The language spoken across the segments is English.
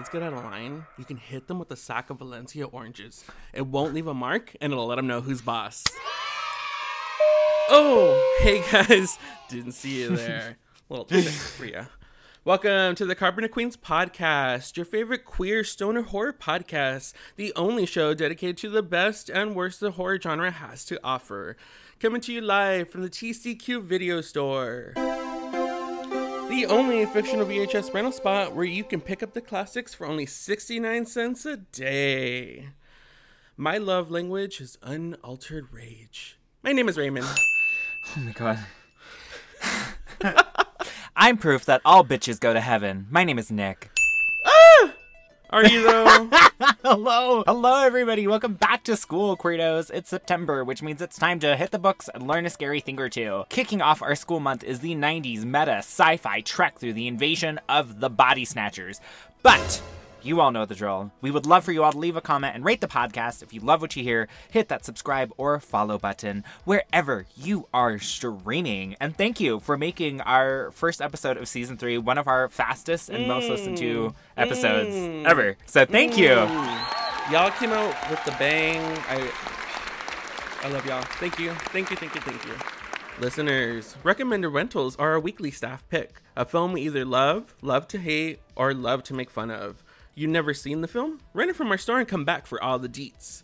kids get out of line, you can hit them with a sack of Valencia oranges. It won't leave a mark, and it'll let them know who's boss. Oh, hey guys, didn't see you there. Little trick for you. Welcome to the Carpenter Queens podcast, your favorite queer stoner horror podcast, the only show dedicated to the best and worst the horror genre has to offer. Coming to you live from the TCQ video store. The only fictional VHS rental spot where you can pick up the classics for only 69 cents a day. My love language is unaltered rage. My name is Raymond. Oh my god. I'm proof that all bitches go to heaven. My name is Nick. Are you though? Hello. Hello, everybody. Welcome back to school, Queerdos. It's September, which means it's time to hit the books and learn a scary thing or two. Kicking off our school month is the 90s meta sci fi trek through the invasion of the body snatchers. But you all know the drill. We would love for you all to leave a comment and rate the podcast. If you love what you hear, hit that subscribe or follow button wherever you are streaming. And thank you for making our first episode of season three one of our fastest and most listened to mm. episodes mm. ever. So thank you. Mm. y'all came out with the bang. I I love y'all. Thank you. Thank you, thank you, thank you. Listeners, recommended rentals are a weekly staff pick. A film we either love, love to hate, or love to make fun of. You never seen the film? Rent it from our store and come back for all the deets.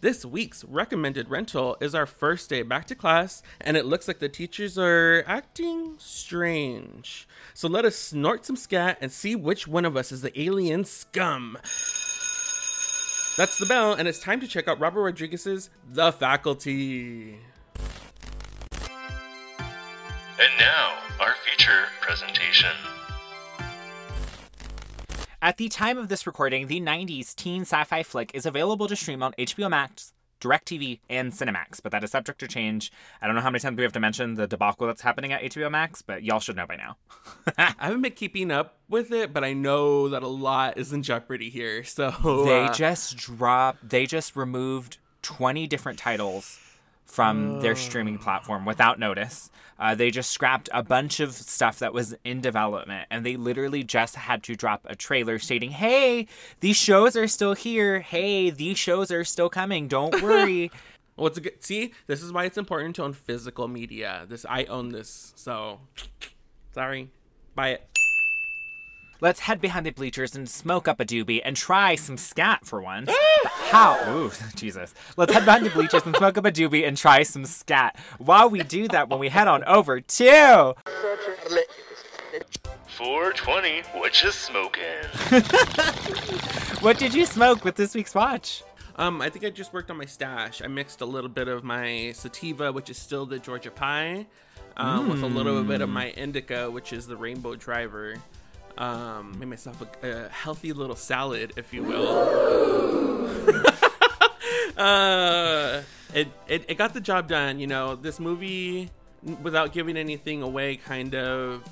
This week's recommended rental is our first day back to class, and it looks like the teachers are acting strange. So let us snort some scat and see which one of us is the alien scum. That's the bell, and it's time to check out Robert Rodriguez's The Faculty. And now, our feature presentation. At the time of this recording, the 90s teen sci fi flick is available to stream on HBO Max, DirecTV, and Cinemax, but that is subject to change. I don't know how many times we have to mention the debacle that's happening at HBO Max, but y'all should know by now. I haven't been keeping up with it, but I know that a lot is in jeopardy here. So they uh, just dropped, they just removed 20 different titles from their streaming platform without notice. Uh, they just scrapped a bunch of stuff that was in development, and they literally just had to drop a trailer stating, "Hey, these shows are still here. Hey, these shows are still coming. Don't worry." What's a good? See, this is why it's important to own physical media. This I own this, so sorry, buy it. Let's head behind the bleachers and smoke up a doobie and try some scat for once. How? Ooh, Jesus. Let's head behind the bleachers and smoke up a doobie and try some scat. While we do that, when we head on over to 420, what you smoking? what did you smoke with this week's watch? Um, I think I just worked on my stash. I mixed a little bit of my sativa, which is still the Georgia pie, um, with a little bit of my indica, which is the Rainbow Driver. Um, made myself a, a healthy little salad, if you will. uh, it, it it got the job done. You know, this movie, without giving anything away, kind of.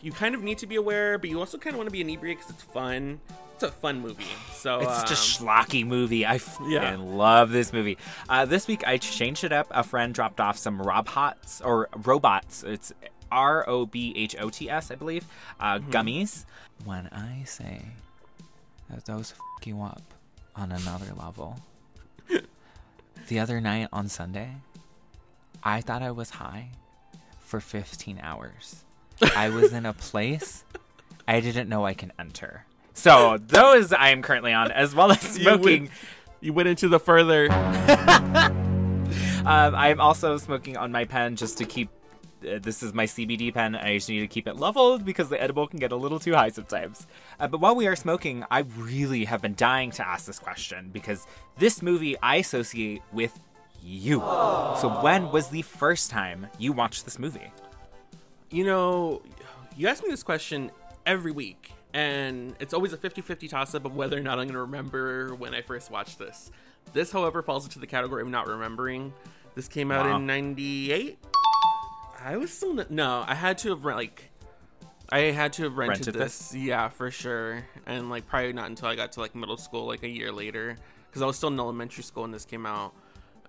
You kind of need to be aware, but you also kind of want to be inebriated because it's fun. It's a fun movie. So It's just um, a schlocky movie. I f- Yeah. love this movie. Uh, this week I changed it up. A friend dropped off some Robhots or robots. It's R O B H O T S, I believe. Uh, Gummies. When I say that those f- you up on another level. the other night on Sunday, I thought I was high for 15 hours. I was in a place I didn't know I can enter. So those I am currently on, as well as You went- smoking. You went into the further. Um, I'm also smoking on my pen just to keep. Uh, this is my CBD pen. I just need to keep it leveled because the edible can get a little too high sometimes. Uh, but while we are smoking, I really have been dying to ask this question because this movie I associate with you. So when was the first time you watched this movie? You know, you ask me this question every week, and it's always a 50 50 toss up of whether or not I'm going to remember when I first watched this. This, however, falls into the category of not remembering. This came out Wow. in 98. I was still. n- No, I had to have, rent, like, I had to have rented, Rented this. Yeah, for sure. And, like, probably not until I got to, like, middle school, like, a year later. Because I was still in elementary school when this came out.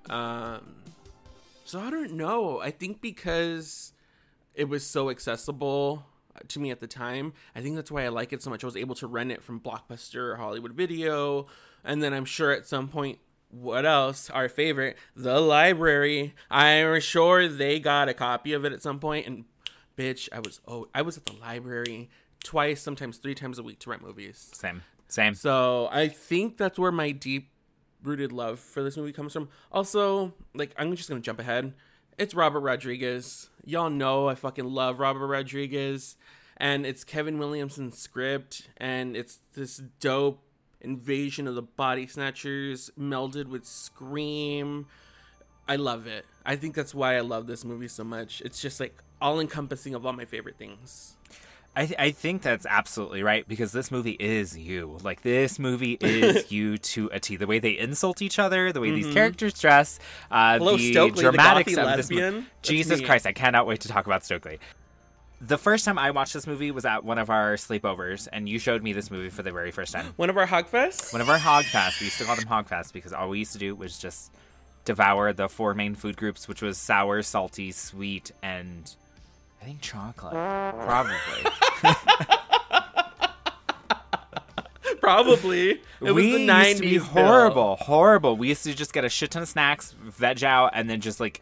Um, so I don't know. I think because it was so accessible to me at the time. I think that's why I like it so much. I was able to rent it from Blockbuster or Hollywood Video, and then I'm sure at some point what else? Our favorite, the library. I'm sure they got a copy of it at some point. and bitch, I was oh, I was at the library twice, sometimes three times a week to rent movies. Same. Same. So I think that's where my deep rooted love for this movie comes from. Also, like I'm just gonna jump ahead. It's Robert Rodriguez. Y'all know I fucking love Robert Rodriguez. And it's Kevin Williamson's script, and it's this dope invasion of the body snatchers melded with Scream. I love it. I think that's why I love this movie so much. It's just like all encompassing of all my favorite things. I, th- I think that's absolutely right because this movie is you. Like this movie is you to a T. The way they insult each other, the way these characters dress, uh, Hello, the Stokely, dramatics gothy of this movie. Jesus me. Christ, I cannot wait to talk about Stokely. The first time I watched this movie was at one of our sleepovers, and you showed me this movie for the very first time. One of our Hogfests? One of our Hogfests. We used to call them Hogfests because all we used to do was just devour the four main food groups, which was sour, salty, sweet, and I think chocolate. Probably. Probably. It was the 90s. used to be Bill. horrible, horrible. We used to just get a shit ton of snacks, veg out, and then just like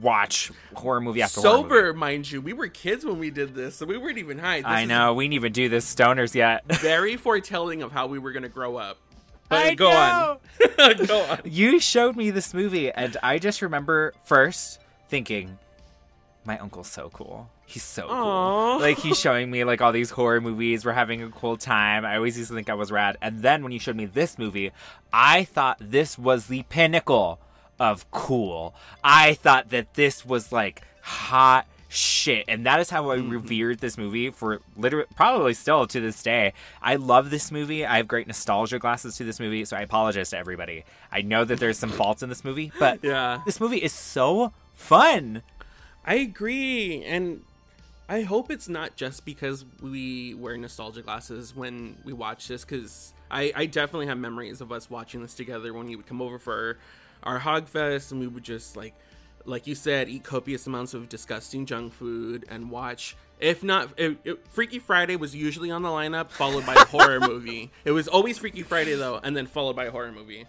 watch horror movie after horror movie. Sober, mind you. We were kids when we did this, so we weren't even high. This I know. We didn't even do this stoners yet. Very foretelling of how we were going to grow up. But I go know. on. go on. you showed me this movie, and I just remember first thinking, my uncle's so cool. He's so Aw. cool. Like he's showing me like all these horror movies. We're having a cool time. I always used to think I was rad. And then when you showed me this movie, I thought this was the pinnacle of cool. I thought that this was like hot shit. And that is how I mm-hmm. revered this movie for literally probably still to this day. I love this movie. I have great nostalgia glasses to this movie, so I apologize to everybody. I know that there's some faults in this movie, but Yeah. this movie is so fun. I agree. And I hope it's not just because we wear nostalgia glasses when we watch this, because I, I definitely have memories of us watching this together when you would come over for our Hogfest and we would just like like you said, eat copious amounts of disgusting junk food and watch. If not, it, it- Freaky Friday was usually on the lineup, followed by a horror movie. It was always Freaky Friday though, and then followed by a horror movie.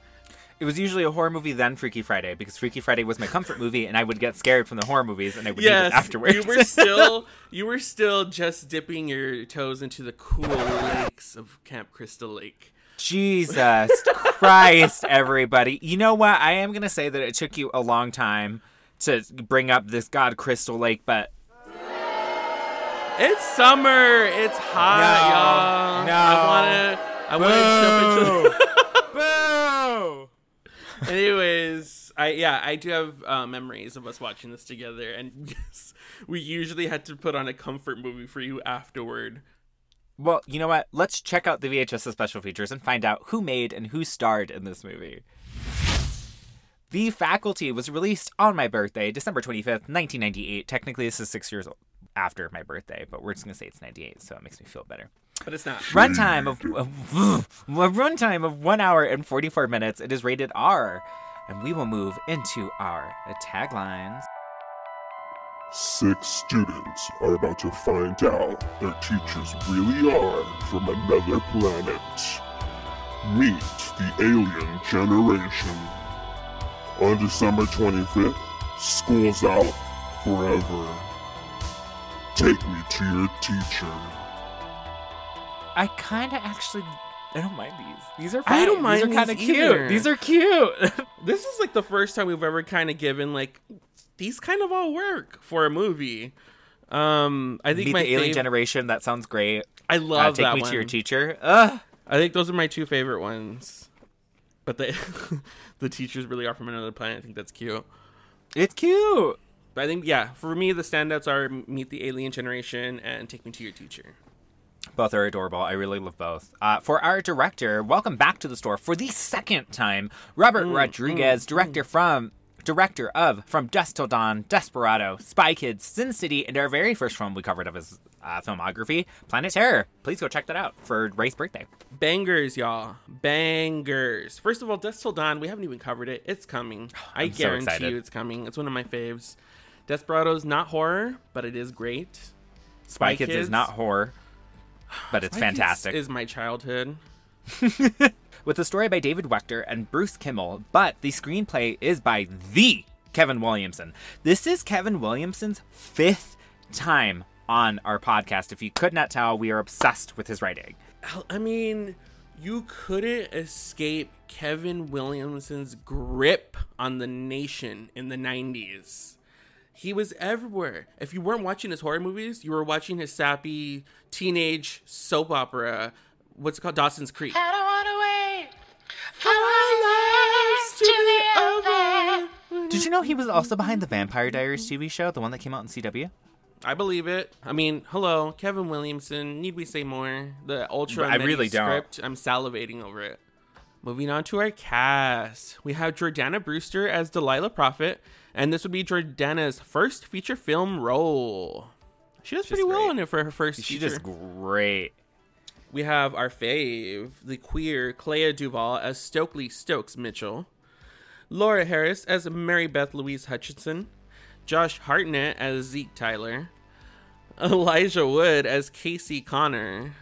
It was usually a horror movie, then Freaky Friday, because Freaky Friday was my comfort movie, and I would get scared from the horror movies, and I would Yes, eat it afterwards. you were still you were still just dipping your toes into the cool lakes of Camp Crystal Lake. Jesus Christ, everybody. You know what? I am going to say that it took you a long time to bring up this God Crystal Lake, but It's summer. It's hot, No, y'all. no. I wanna I wanna jump into Boo! Anyways, I yeah, I do have uh, memories of us watching this together, and yes, we usually had to put on a comfort movie for you afterward. Well, you know what? Let's check out the VHS special features and find out who made and who starred in this movie. The Faculty was released on my birthday, December 25th, 1998. Technically, this is six years after my birthday, but we're just going to say it's 98, so it makes me feel better. But it's not. Runtime of a runtime of one hour and 44 minutes. It is rated R. And we will move into our taglines. Six students are about to find out their teachers really are from another planet. Meet the alien generation. On December 25th, school's out forever. Take me to your teacher. I kind of actually. I don't mind these. These are. I don't mind These are kind of cute. These are cute. This is like the first time we've ever kind of given like these kind of all work for a movie. Um, I think Meet my the alien fav- generation. That sounds great. I love Uh, love take that me one. to your teacher. Ugh. I think those are my two favorite ones. But the the teachers really are from another planet. I think that's cute. It's cute. But I think yeah, for me the standouts are Meet the Alien Generation and Take Me to Your Teacher. Both are adorable. I really love both. Uh, for our director, welcome back to the store for the second time. Robert Rodriguez, director from director of From Dusk Till Dawn, Desperado, Spy Kids, Sin City, and our very first film we covered of his uh, filmography, Planet Terror. Please go check that out for Ray's birthday. Bangers, y'all. Bangers. First of all, Dust Till Dawn, we haven't even covered it. It's coming. I I'm guarantee excited. you it's coming. It's one of my faves. Desperados not horror, but it is great. Spy Kids, is not horror, but it's Spy Kids fantastic. Is my childhood. with a story by David Wechter and Bruce Kimmel, but the screenplay is by the Kevin Williamson. This is Kevin Williamson's fifth time on our podcast. If you could not tell, we are obsessed with his writing. I mean, you couldn't escape Kevin Williamson's grip on the nation in the 90s. He was everywhere. If you weren't watching his horror movies, you were watching his sappy teenage soap opera. What's it called? Dawson's Creek. I Did you know he was also behind the Vampire Diaries TV show, the one that came out in CW? I believe it. I mean, hello, Kevin Williamson. Need we say more? The ultra I many really don't. script. I'm salivating over it. Moving on to our cast, we have Jordana Brewster as Delilah Prophet, and this would be Jordana's first feature film role. She does pretty well in it for her first She feature. does great. We have our fave, the queer Clea Duvall as Stokely Stokes Mitchell, Laura Harris as Mary Beth Louise Hutchinson, Josh Hartnett as Zeke Tyler, Elijah Wood as Casey Connor,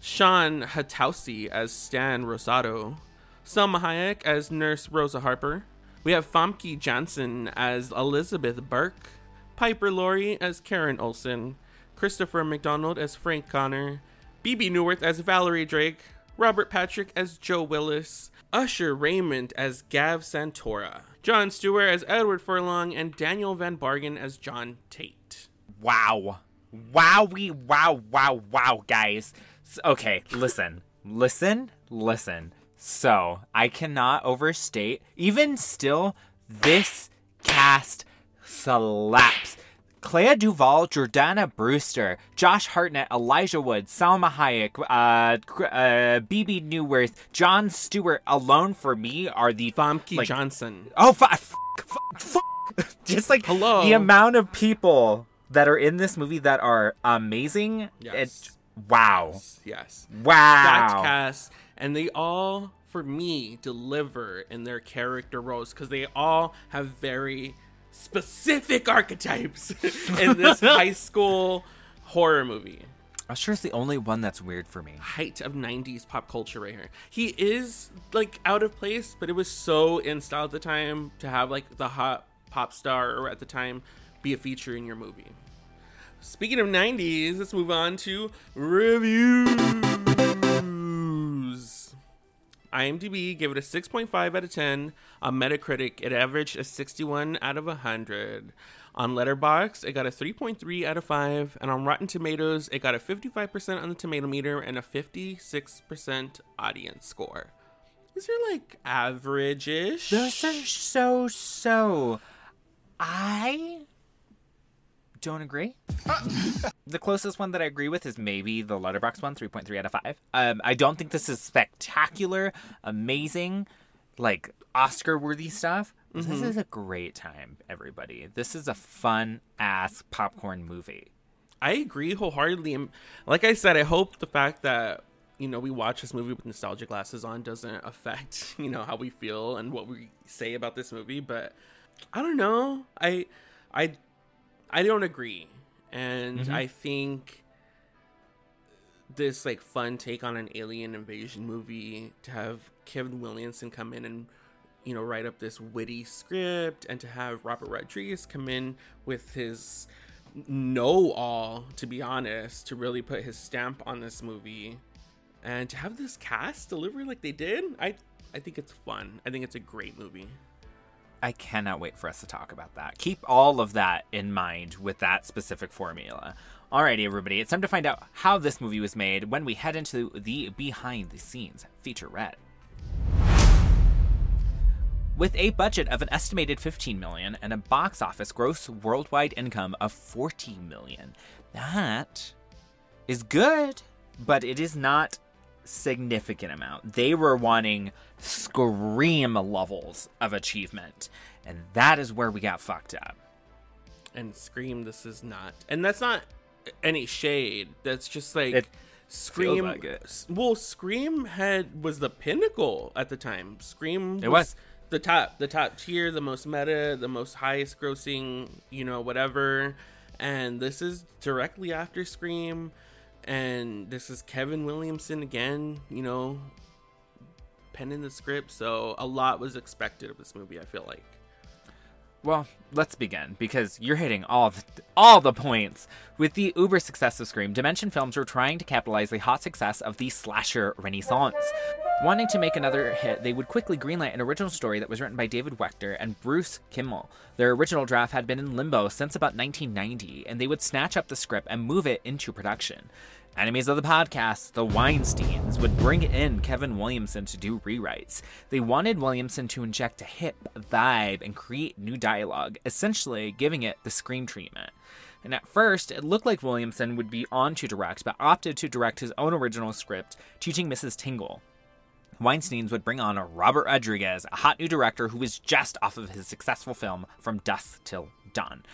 Shawn Hatosy as Stan Rosado, Salma Hayek as Nurse Rosa Harper. We have Famke Janssen as Elizabeth Burke, Piper Laurie as Karen Olson, Christopher McDonald as Frank Connor, Bebe Neuwirth as Valerie Drake, Robert Patrick as Joe Willis, Usher Raymond as Gav Santora, Jon Stewart as Edward Furlong, and Daniel von Bargen as John Tate. Wow. Wowie, wow, wow, wow, guys. Okay, listen, listen, listen. So, I cannot overstate, even still, this cast slaps. Clea Duvall, Jordana Brewster, Josh Hartnett, Elijah Wood, Salma Hayek, uh, uh, Bebe Neuwirth, Jon Stewart alone for me are the Famke like, Johnson. Oh, fuck, fuck, fuck. Just like Hello. the amount of people that are in this movie that are amazing. Yes. It's wow, Yes. Wow. cast, and they all, for me, deliver in their character roles because they all have very specific archetypes in this high school horror movie. Usher's the only one that's weird for me. Height of 90s pop culture right here. He is like out of place, but it was so in style at the time to have like the hot pop star or at the time be a feature in your movie. Speaking of 90s, let's move on to reviews. IMDb gave it a 6.5 out of 10. On Metacritic, it averaged a 61 out of 100. On Letterboxd, it got a 3.3 out of 5. And on Rotten Tomatoes, it got a 55% on the tomato meter and a 56% audience score. These are like average ish. Those are so so. I don't agree. the closest one that I agree with is maybe the Letterbox one, 3.3 out of 5. Um, I don't think this is spectacular, amazing, like Oscar worthy stuff. but This is a great time, everybody. This is a fun ass popcorn movie. I agree wholeheartedly. Like I said, I hope the fact that you know we watch this movie with nostalgia glasses on doesn't affect you know how we feel and what we say about this movie. But I don't know. I I I don't agree, and mm-hmm. I think this like fun take on an alien invasion movie to have Kevin Williamson come in and you know write up this witty script and to have Robert Rodriguez come in with his know all to be honest to really put his stamp on this movie and to have this cast deliver like they did I I think it's fun. I think it's a great movie. I cannot wait for us to talk about that. Keep all of that in mind with that specific formula. Alrighty, everybody, it's time to find out how this movie was made when we head into the behind the scenes featurette. With a budget of an estimated 15 million and a box office gross worldwide income of 40 million, that is good, but it is not significant amount. They were wanting scream levels of achievement, and that is where we got fucked up. And Scream this is not. And that's not any shade. That's just like It Scream like. Well, Scream had was the pinnacle at the time. Scream It was. the top the top tier, the most meta, the most highest grossing, you know, whatever. And this is directly after Scream, and this is Kevin Williamson again, you know, penning the script. So a lot was expected of this movie. I feel like. Well, let's begin because you're hitting all the, all the points. With the uber success of Scream, Dimension Films were trying to capitalize the hot success of the slasher renaissance. Wanting to make another hit, they would quickly greenlight an original story that was written by David Wechter and Bruce Kimmel. Their original draft had been in limbo since about 1990, and they would snatch up the script and move it into production. Enemies of the podcast, the Weinsteins, would bring in Kevin Williamson to do rewrites. They wanted Williamson to inject a hip vibe and create new dialogue, essentially giving it the Scream treatment. And at first, it looked like Williamson would be on to direct, but opted to direct his own original script, Teaching Mrs. Tingle. Weinstein's would bring on Robert Rodriguez, a hot new director who was just off of his successful film From Dusk Till Dawn.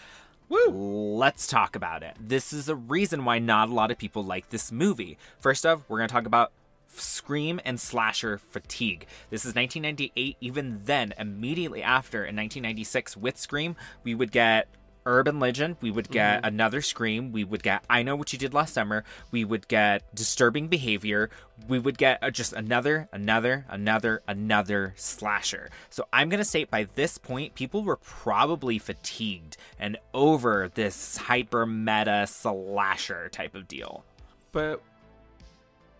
Woo! Let's talk about it. This is a reason why not a lot of people like this movie. First off, we're going to talk about Scream and slasher fatigue. This is 1998. Even then, immediately after in 1996 with Scream, we would get Urban Legend, we would get another Scream, we would get I Know What You Did Last Summer, we would get Disturbing Behavior, we would get uh, just another, another, another, another slasher. So I'm going to say by this point, people were probably fatigued and over this hyper meta slasher type of deal. But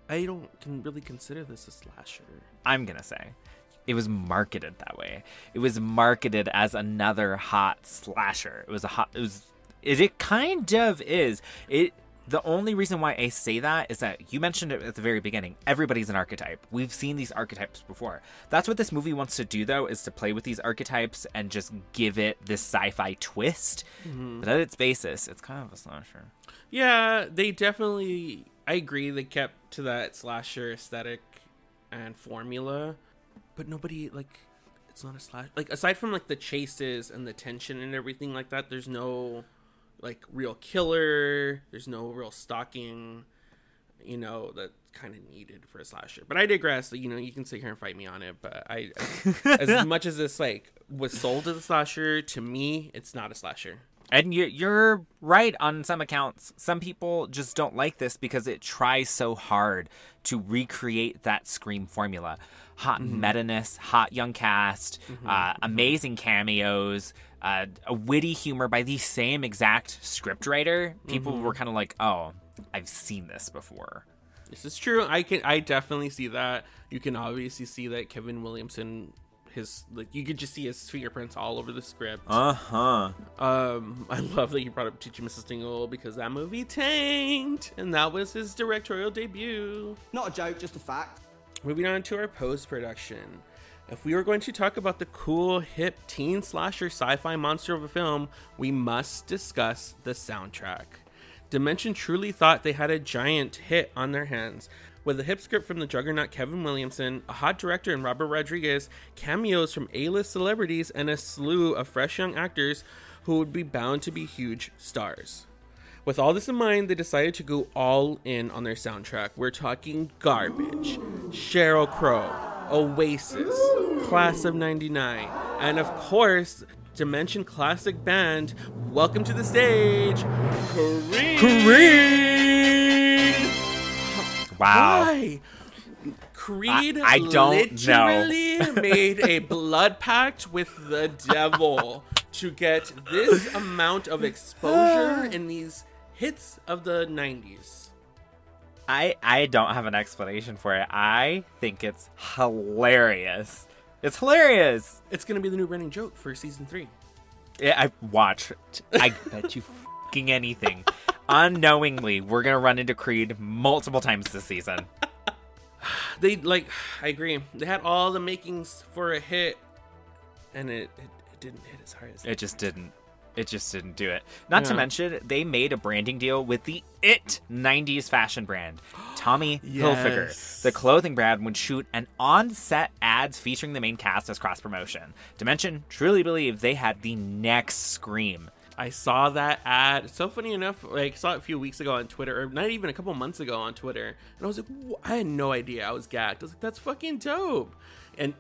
I don't can really consider this a slasher. I'm going to say. It was marketed that way. It was marketed as another hot slasher. It was a hot. It was. It, it kind of is. It. The only reason why I say that is that you mentioned it at the very beginning. Everybody's an archetype. We've seen these archetypes before. That's what this movie wants to do, though, is to play with these archetypes and just give it this sci-fi twist. Mm-hmm. But at its basis, it's kind of a slasher. Yeah, they definitely. I agree. They kept to that slasher aesthetic and formula, but nobody like. It's not a slash. Like aside from like the chases and the tension and everything like that, there's no like real killer. There's no real stalking. You know that's kind of needed for a slasher. But I digress. You know you can sit here and fight me on it, but I, as much as this like was sold as a slasher, to me it's not a slasher. And you're, you're right on some accounts. Some people just don't like this because it tries so hard to recreate that Scream formula. Hot meta-ness, hot young cast, uh, amazing cameos, uh, a witty humor by the same exact scriptwriter. People were kind of like, oh, I've seen this before. This is true. I can I definitely see that. You can obviously see that Kevin Williamson his like you could just see his fingerprints all over the script. Uh huh. Um I love that you brought up Teaching Mrs. Tingle because that movie tanked and that was his directorial debut. Not a joke, just a fact. Moving on to our post production. If we were going to talk about the cool, hip teen slasher sci fi monster of a film, we must discuss the soundtrack. Dimension truly thought they had a giant hit on their hands. With a hip script from the juggernaut Kevin Williamson, a hot director in Robert Rodriguez, cameos from A list celebrities, and a slew of fresh young actors who would be bound to be huge stars. With all this in mind, they decided to go all in on their soundtrack. We're talking Garbage, Sheryl Crow, Oasis, Class of 99, and of course, Dimension classic band, welcome to the stage, Creed! Wow. Why? Creed I- I don't literally made a blood pact with the devil to get this amount of exposure in these hits of the 90s. I I don't have an explanation for it. I think it's hilarious. It's hilarious. It's going to be the new running joke for season 3. Yeah, I watch. I bet you fucking anything. Unknowingly, we're gonna run into Creed multiple times this season. They like I agree. They had all the makings for a hit and it it, it didn't hit as hard as It just didn't. It just didn't do it. Not to mention, they made a branding deal with the It 90s fashion brand, Tommy Hilfiger. Yes. The clothing brand would shoot an on set ads featuring the main cast as cross promotion. Dimension truly believed they had the next Scream. I saw that ad. So funny enough, like I saw it a few weeks ago on Twitter, or not even a couple months ago on Twitter, and I was like, "Wh- I had no idea. I was gagged. I was like, that's fucking dope. And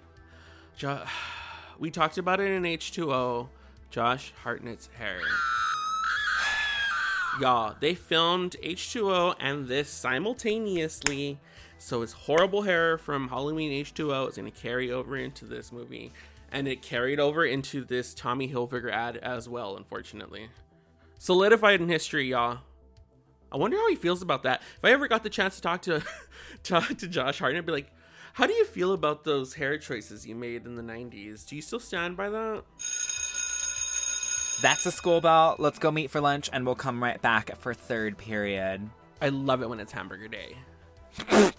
jo- we talked about it in H2O. Josh Hartnett's hair. Y'all, they filmed H2O and this simultaneously. So his horrible hair from Halloween H2O is going to carry over into this movie. And it carried over into this Tommy Hilfiger ad as well, unfortunately. Solidified in history, y'all. I wonder how he feels about that. If I ever got the chance to talk to talk to Josh Hartnett, I'd be like, how do you feel about those hair choices you made in the 90s? Do you still stand by that? That's a school bell. Let's go meet for lunch, and we'll come right back for third period. I love it when it's hamburger day.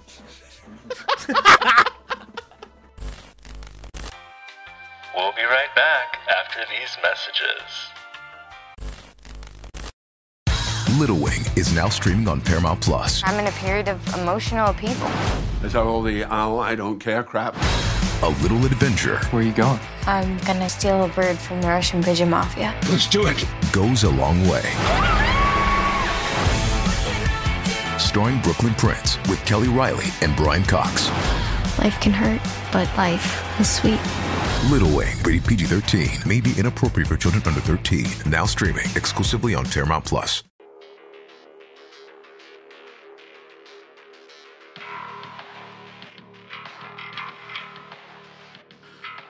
We'll be right back after these messages. Little Wing is now streaming on Paramount Plus. I'm in a period of emotional upheaval. Is that all the oh, I don't care crap? A little adventure Where are you going? I'm gonna steal a bird from the Russian pigeon mafia. Let's do it. goes a long way. Starring Brooklynn Prince with Kelly Reilly and Brian Cox. Life can hurt, but life is sweet. Little Wing, rated PG 13, may be inappropriate for children under 13. Now streaming exclusively on Paramount Plus.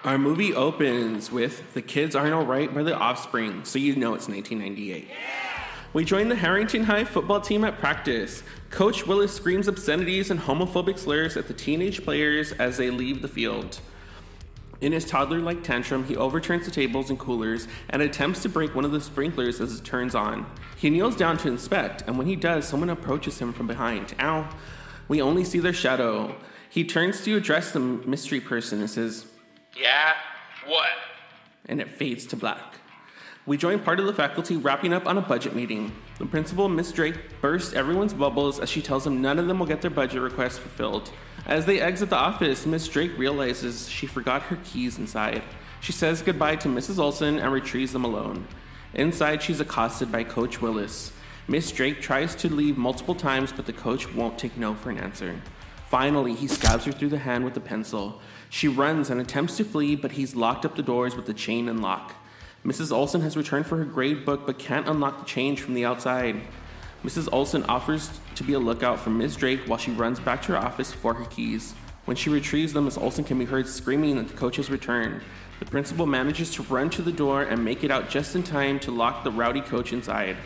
Our movie opens with The Kids Aren't Alright by The Offspring, so you know it's 1998. We join the Herrington High football team at practice. Coach Willis screams obscenities and homophobic slurs at the teenage players as they leave the field. In his toddler like tantrum, he overturns the tables and coolers and attempts to break one of the sprinklers as it turns on. He kneels down to inspect, and when he does, someone approaches him from behind. Ow. We only see their shadow. He turns to address the mystery person and says, Yeah? What? And it fades to black. We join part of the faculty wrapping up on a budget meeting. The principal, Miss Drake, bursts everyone's bubbles as she tells them none of them will get their budget requests fulfilled. As they exit the office, Miss Drake realizes she forgot her keys inside. She says goodbye to Mrs. Olson and retrieves them alone. Inside, she's accosted by Coach Willis. Miss Drake tries to leave multiple times, but the coach won't take no for an answer. Finally, he stabs her through the hand with a pencil. She runs and attempts to flee, but he's locked up the doors with the chain and lock. Mrs. Olson has returned for her grade book but can't unlock the change from the outside. Mrs. Olson offers to be a lookout for Ms. Drake while she runs back to her office for her keys. When she retrieves them, Miss Olson can be heard screaming that the coach has returned. The principal manages to run to the door and make it out just in time to lock the rowdy coach inside.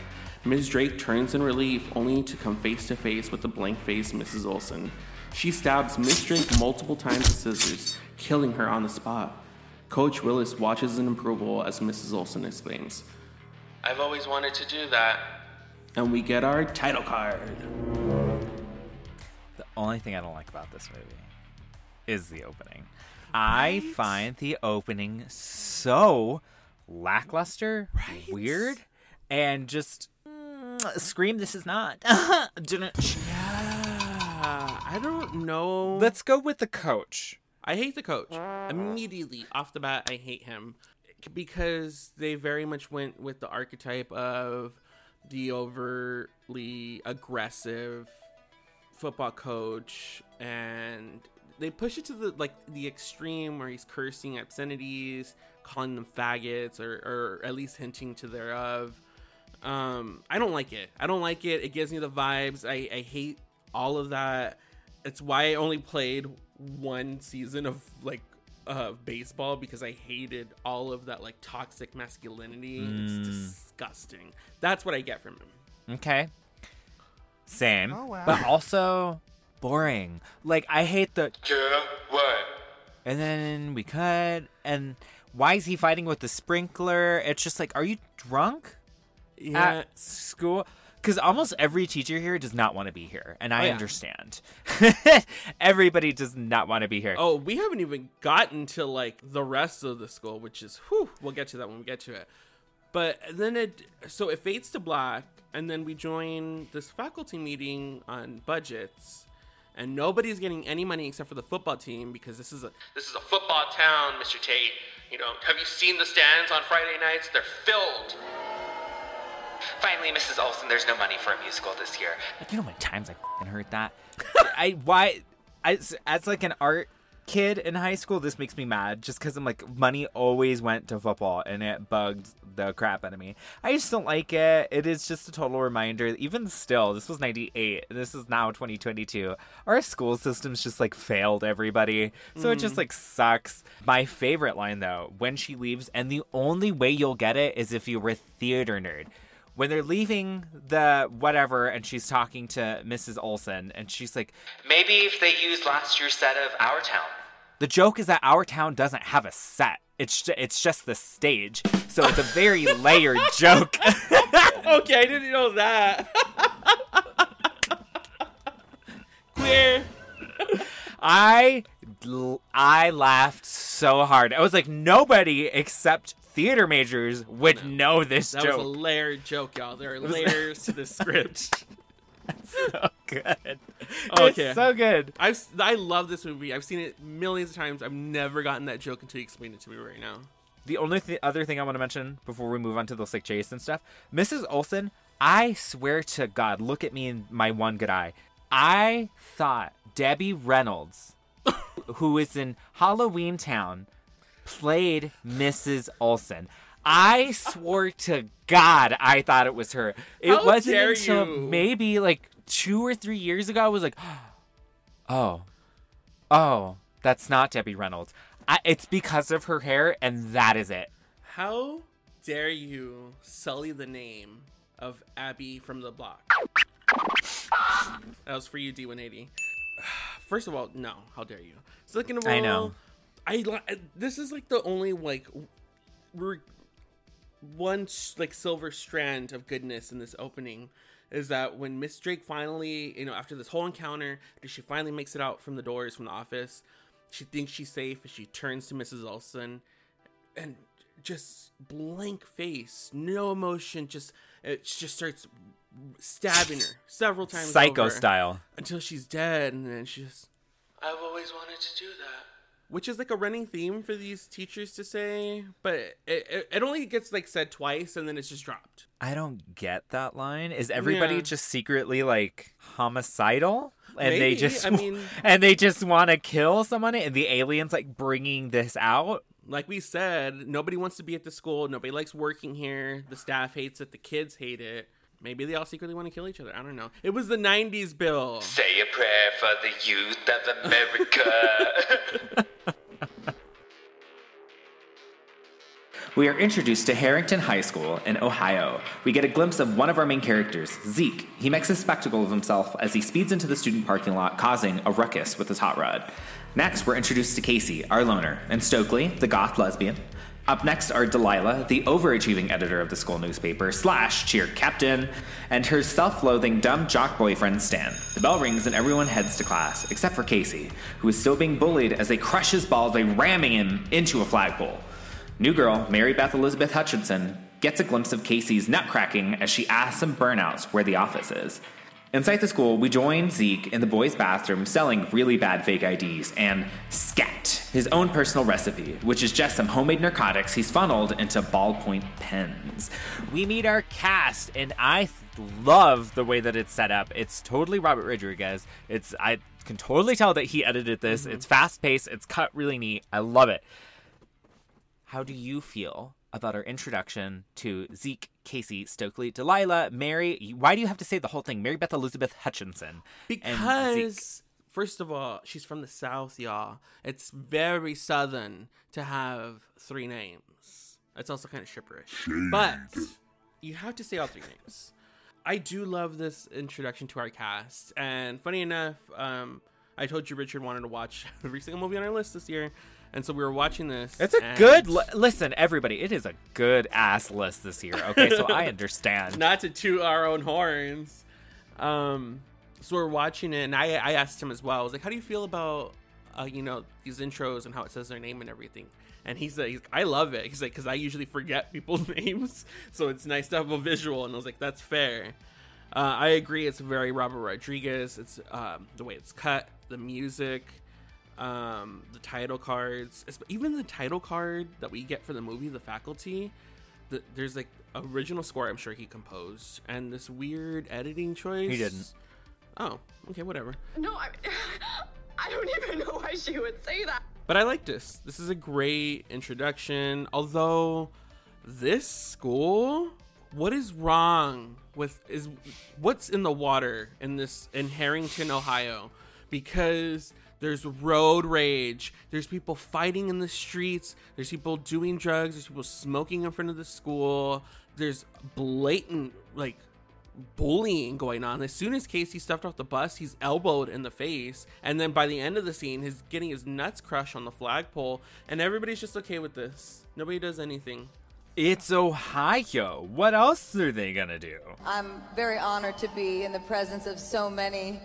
Ms. Drake turns in relief, only to come face to face with the blank faced Mrs. Olson. She stabs Miss Drake multiple times with scissors, killing her on the spot. Coach Willis watches in approval as Mrs. Olson exclaims, I've always wanted to do that. And we get our title card. The only thing I don't like about this movie is the opening. I find the opening so lackluster, weird, and just mm, scream. This is not. Didn't- Yeah, I don't know. Let's go with the coach. I hate the coach. Immediately off the bat, I hate him because they very much went with the archetype of the overly aggressive football coach and they push it to the like the extreme where he's cursing obscenities calling them faggots or, or at least hinting to thereof um i don't like it. I don't like it. It gives me the vibes. I i hate all of that. It's why i only played one season of like uh baseball because i hated all of that like toxic masculinity it's disgusting that's what i get from him Okay. Same. But also boring. Like I hate the Yeah, what? and then we cut and why is he fighting with the sprinkler? It's just like are you drunk yeah at school? Because almost every teacher here does not want to be here, and I Oh, yeah. understand. Everybody does not want to be here. Oh, we haven't even gotten to like the rest of the school, which is whew, we'll get to that when we get to it. But then it so it fades to black, and then we join this faculty meeting on budgets, and nobody's getting any money except for the football team because this is a this is a football town, Mr. Tate. You know, have you seen the stands on Friday nights? They're filled. Mrs. Olson, there's no money for a musical this year. Like, you know how many times I fing heard that? I why I as like an art kid in high school, this makes me mad just because I'm like, money always went to football and it bugged the crap out of me. I just don't like it. It is just a total reminder. Even still, this was 98. This is now 2022. Our school systems just like failed everybody. So it just Mm. like sucks. My favorite line though, when she leaves, and the only way you'll get it is if you were a theater nerd when they're leaving the whatever and she's talking to Mrs. Olson and she's like, Maybe if they used last year's set of Our Town. the joke is that our town doesn't have a set. It's it's just the stage. So it's a very layered joke. okay, I didn't know that. Queer. I l- I laughed so hard. I was like nobody except theater majors would know this That joke. was a layered joke, y'all. There are layers to the script. so good. Okay. It's so good. I've s- I love this movie. I've seen it millions of times. I've never gotten that joke until you explained it to me right now. The only th- other thing I want to mention before we move on to the sick chase and stuff, Mrs. Olson, I swear to God, look at me in my one good eye. I thought Debbie Reynolds, who is in Halloween Town, played Mrs. Olson. I swore to God I thought it was her. It How wasn't until you. maybe like two or three years ago I was like, oh, oh, that's not Debbie Reynolds. I, it's because of her hair, and that is it. How dare you sully the name of Abby from the block? That was for you, D180. First of all, no. How dare you? Second of all, I know. I uh, this is like the only like we're one sh- like silver strand of goodness in this opening is that when Miss Drake finally, you know, after this whole encounter, she finally makes it out from the doors from the office. She thinks she's safe, and she turns to Mrs. Olson, and just blank face, no emotion, just it just starts stabbing her several times, Psycho over style. until she's dead, and then she just. I've always wanted to do that. Which is like a running theme for these teachers to say, but it, it, it only gets like said twice and then it's just dropped. I don't get that line. Is everybody Yeah. just secretly like homicidal? And they just I mean- and they just want to kill someone and the aliens like bringing this out? Like we said, nobody wants to be at the school. Nobody likes working here. The staff hates it. The kids hate it. Maybe they all secretly want to kill each other. I don't know. It was the 90s, Bill. Say a prayer for the youth of America. We are introduced to Herrington High School in Ohio. We get a glimpse of one of our main characters, Zeke. He makes a spectacle of himself as he speeds into the student parking lot, causing a ruckus with his hot rod. Next, we're introduced to Casey, our loner, and Stokely, the goth lesbian. Up next are Delilah, the overachieving editor of the school newspaper, slash cheer captain, and her self loathing dumb jock boyfriend, Stan. The bell rings and everyone heads to class, except for Casey, who is still being bullied as they crush his balls by ramming him into a flagpole. New girl, Mary Beth Elizabeth Hutchinson, gets a glimpse of Casey's nutcracking as she asks some burnouts where the office is. Inside the school, we join Zeke in the boys' bathroom selling really bad fake IDs and scat, his own personal recipe, which is just some homemade narcotics he's funneled into ballpoint pens. We meet our cast, and I th- love the way that it's set up. It's totally Robert Rodriguez. It's I can totally tell that he edited this. Mm-hmm. It's fast paced. It's cut really neat. I love it. How do you feel about our introduction to Zeke, Casey, Stokely, Delilah, Mary? Why do you have to say the whole thing? Mary Beth Elizabeth Hutchinson. Because, first of all, she's from the South, y'all. It's very Southern to have three names. It's also kind of shipperish. But you have to say all three names. I do love this introduction to our cast. And funny enough, um, I told you Richard wanted to watch every single movie on our list this year. And so we were watching this. It's a and- good li- listen, everybody. It is a good ass list this year. Okay, so I understand. not to toot our own horns. Um, so we're watching it, and I I asked him as well. I was like, "How do you feel about uh, you know these intros and how it says their name and everything?" And he's like, he's- "I love it." He's like, "Because I usually forget people's names, so it's nice to have a visual." And I was like, "That's fair." Uh, I agree. It's very Robert Rodriguez. It's um, the way it's cut, the music, um, the title cards, even the title card that we get for the movie, The Faculty. The, there's like original score. I'm sure he composed, and this weird editing choice. He didn't. Oh, okay, whatever. No, I, I don't even know why she would say that. But I like this. This is a great introduction. Although this school, what is wrong with is what's in the water in this in Herrington, Ohio? Because there's road rage. There's people fighting in the streets. There's people doing drugs. There's people smoking in front of the school. There's blatant like bullying going on. As soon as Casey stepped off the bus, he's elbowed in the face, and then by the end of the scene, he's getting his nuts crushed on the flagpole, and everybody's just okay with this. Nobody does anything. It's Ohio. What else are they gonna do? I'm very honored to be in the presence of so many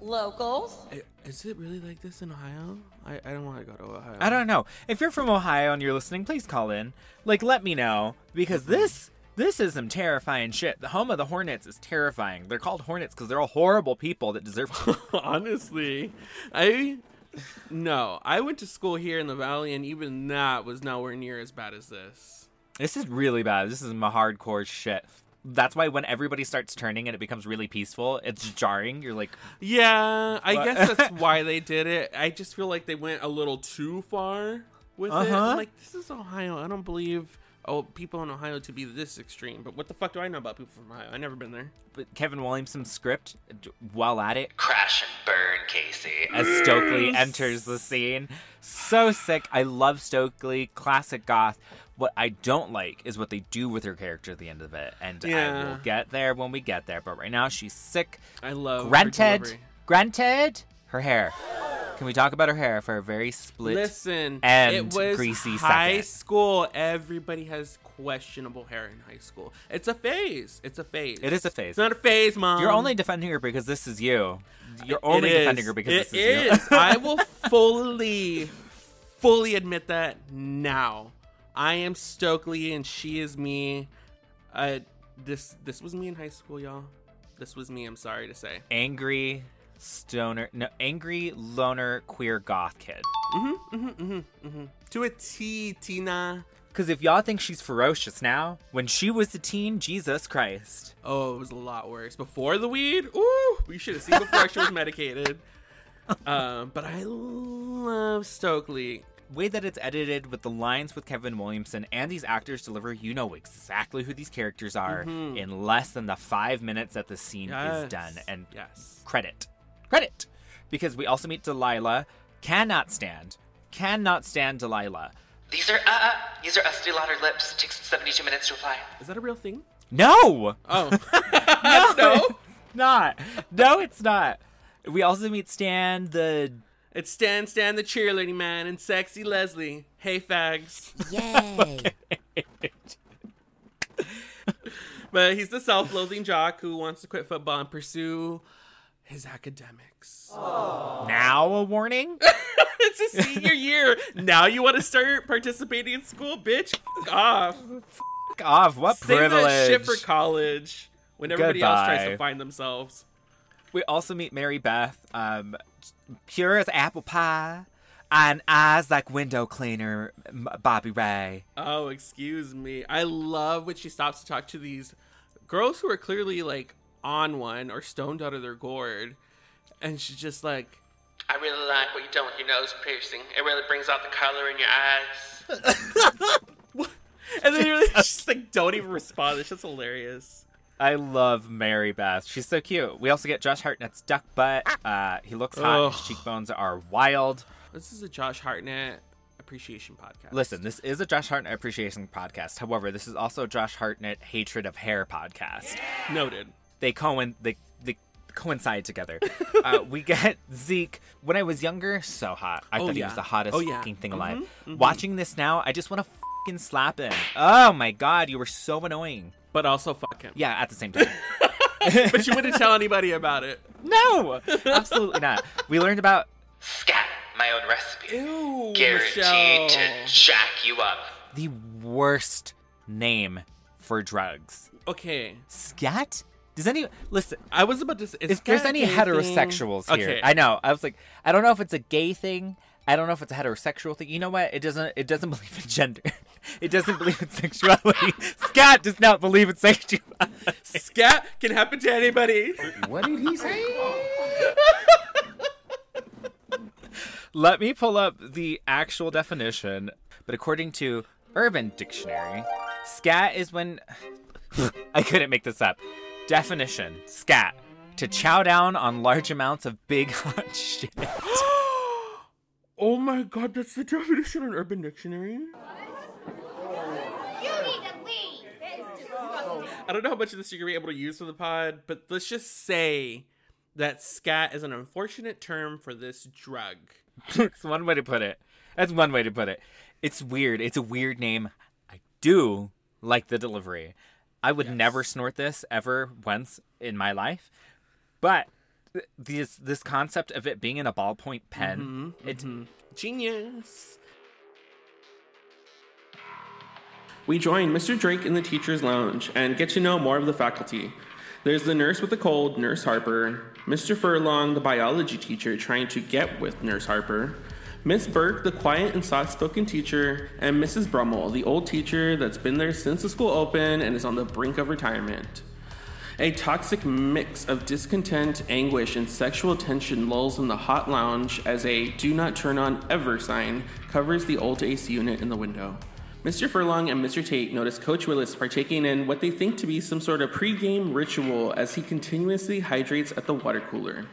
locals. I- Is it really like this in Ohio? I, I don't want to go to Ohio. I don't know. If you're from Ohio and you're listening, please call in. Like, let me know because this this is some terrifying shit. The home of the Hornets is terrifying. They're called Hornets because they're all horrible people that deserve. Honestly, I no. I went to school here in the valley, and even that was nowhere near as bad as this. this is really bad. This is my hardcore shit. That's why when everybody starts turning and it becomes really peaceful, it's jarring. You're like, Yeah, I What? guess that's why they did it. I just feel like they went a little too far with it. Uh-huh. I'm like, this is Ohio. I don't believe oh people in Ohio to be this extreme. But what the fuck do I know about people from Ohio? I never been there. but Kevin Williamson's script, while at it, Crash and burn, Casey. as Stokely enters the scene. So sick. I love Stokely, classic goth. What I don't like is what they do with her character at the end of it. And I Yeah. will get there when we get there. But right now, she's sick. I love Granted, granted, her hair. Can we talk about her hair for a very split? Listen, and it was greasy high second? school. Everybody has questionable hair in high school. It's a phase. It's a phase. It is a phase. It's not a phase, mom. You're only defending her because this is you. You're only It is. defending her because It this is, you. I will fully, fully admit that now. I am Stokely and she is me. Uh, this this was me in high school, y'all. This was me. I'm sorry to say. angry stoner, no, angry loner queer goth kid. Mm-hmm, mm-hmm, mm-hmm, mm-hmm. To a T, Tina. Because if y'all think she's ferocious now, when she was a teen, Jesus Christ. Oh, it was a lot worse before the weed. Ooh, we should have seen before she was medicated. Um, but I love Stokely. Way that it's edited with the lines with Kevin Williamson and these actors deliver, you know exactly who these characters are in less than the five minutes that the scene Yes. is done. And Yes. credit. Credit. Because we also meet Delilah. Cannot stand. Cannot stand Delilah. These are, uh, uh, these are Estee Lauder lips. Takes 72 minutes to apply. Is that a real thing? No! Oh, no! It's not. No, it's not. We also meet Stan, the It's Stan Stan the cheerleading man and sexy Leslie. Hey fags. Yay. But he's the self-loathing jock who wants to quit football and pursue his academics. now a warning. it's a senior year. Now you want to start participating in school, bitch? F- off. Fuck off! What Save privilege! that shit for college when everybody else tries to find themselves. We also meet Mary Beth, um, pure as apple pie, and eyes like window cleaner, Bobby Ray. Oh, excuse me. I love when she stops to talk to these girls who are clearly like on one or stoned out of their gourd. And she's just like, I really like what you've done with your nose piercing. It really brings out the color in your eyes. and then you're just like, don't even respond. It's just hilarious. I love Mary Beth. She's so cute. We also get Josh Hartnett's duck butt. Uh, he looks hot. His cheekbones are wild. This is a Josh Hartnett appreciation podcast. Listen, this is a Josh Hartnett appreciation podcast. However, this is also a Josh Hartnett hatred of hair podcast. Noted. They coin they they coincide together. uh, we get Zeke. When I was younger, so hot. I Oh, thought he was the hottest Oh, yeah. fucking thing alive. Mhm, mhm. Watching this now, I just want to fucking slap him. Oh my god, you were so annoying. But also fuck him. Yeah, at the same time. but you wouldn't tell anybody about it. no, absolutely not. We learned about Scat, my own recipe. Ew, Guaranteed Michelle. to jack you up. the worst name for drugs. Okay. Scat? Does any listen? I was about to say, is if there's any gay thing? heterosexuals here, Okay. I know. I was like, I don't know if it's a gay thing. I don't know if it's a heterosexual thing. You know what? It doesn't. It doesn't believe in gender. It doesn't believe in sexuality. Scat does not believe in sexuality. Scat can happen to anybody. What did he say? Let me pull up the actual definition. But according to Urban Dictionary, scat is when. I couldn't make this up. Definition scat. To chow down on large amounts of big hot shit. Oh my god, that's the definition on Urban Dictionary. I don't know how much of this you're gonna be able to use for the pod, but let's just say that scat is an unfortunate term for this drug. That's one way to put it. That's one way to put it. It's weird. It's a weird name. I do like the delivery. I would never snort this ever once in my life, but th- this this concept of it being in a ballpoint pen, mm-hmm, it mm-hmm. Genius. We join Mr. Drake in the teacher's lounge and get to know more of the faculty. There's the nurse with the cold, Nurse Harper, Mr. Furlong, the biology teacher, trying to get with Nurse Harper, Miss Burke, the quiet and soft spoken teacher, and Mrs. Brummel, the old teacher that's been there since the school opened and is on the brink of retirement. A toxic mix of discontent, anguish, and sexual tension lulls in the hot lounge as a do not turn on ever sign covers the old AC unit in the window. Mr. Furlong and Mr. Tate notice Coach Willis partaking in what they think to be some sort of pre-game ritual as he continuously hydrates at the water cooler.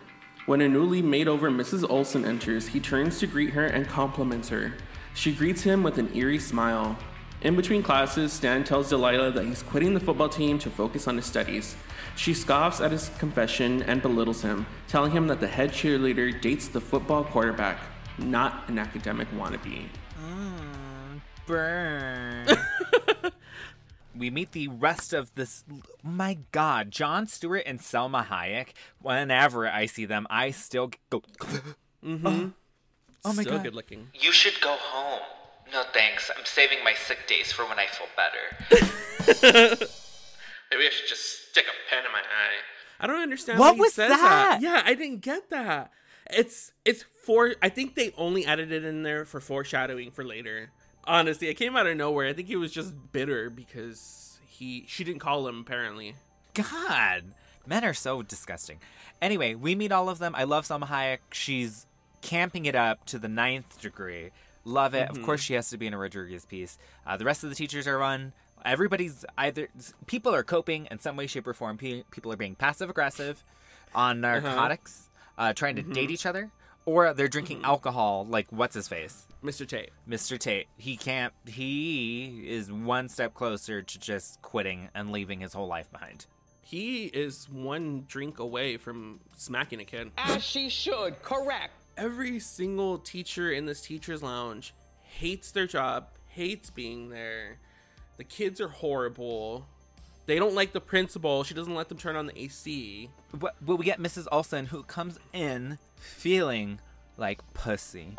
When a newly made over Mrs. Olson enters, he turns to greet her and compliments her. She greets him with an eerie smile. In between classes, Stan tells Delilah that he's quitting the football team to focus on his studies. She scoffs at his confession and belittles him, telling him that the head cheerleader dates the football quarterback, not an academic wannabe. Burn. we meet the rest of this. My God, Jon Stewart and Salma Hayek. Whenever I see them, I still go. Mm-hmm. Oh my Still God. good looking. You should go home. No thanks. I'm saving my sick days for when I feel better. Maybe I should just stick a pen in my eye. I don't understand What why he was says that? Yeah, I didn't get that. It's it's for I think they only added it in there for foreshadowing for later. Honestly, it came out of nowhere. I think he was just bitter because he she didn't call him apparently. God, men are so disgusting. Anyway, we meet all of them. I love Salma Hayek. She's camping it up to the ninth degree. Love it. Of Mhm. course, she has to be in a Rodriguez piece. Uh, the rest of the teachers are run. Everybody's either people are coping in some way, shape, or form. Pe- People are being passive aggressive on narcotics, uh trying to Mhm. date each other, or they're mm-hmm. drinking alcohol. Like what's his face, Mr. Tate. Mr. Tate. He can't. He is one step closer to just quitting and leaving his whole life behind. He is one drink away from smacking a kid. As she should, correct. Every single teacher in this teacher's lounge hates their job, hates being there. The kids are horrible. They don't like the principal. She doesn't let them turn on the AC. But, but we get Mrs. Olson who comes in feeling like pussy.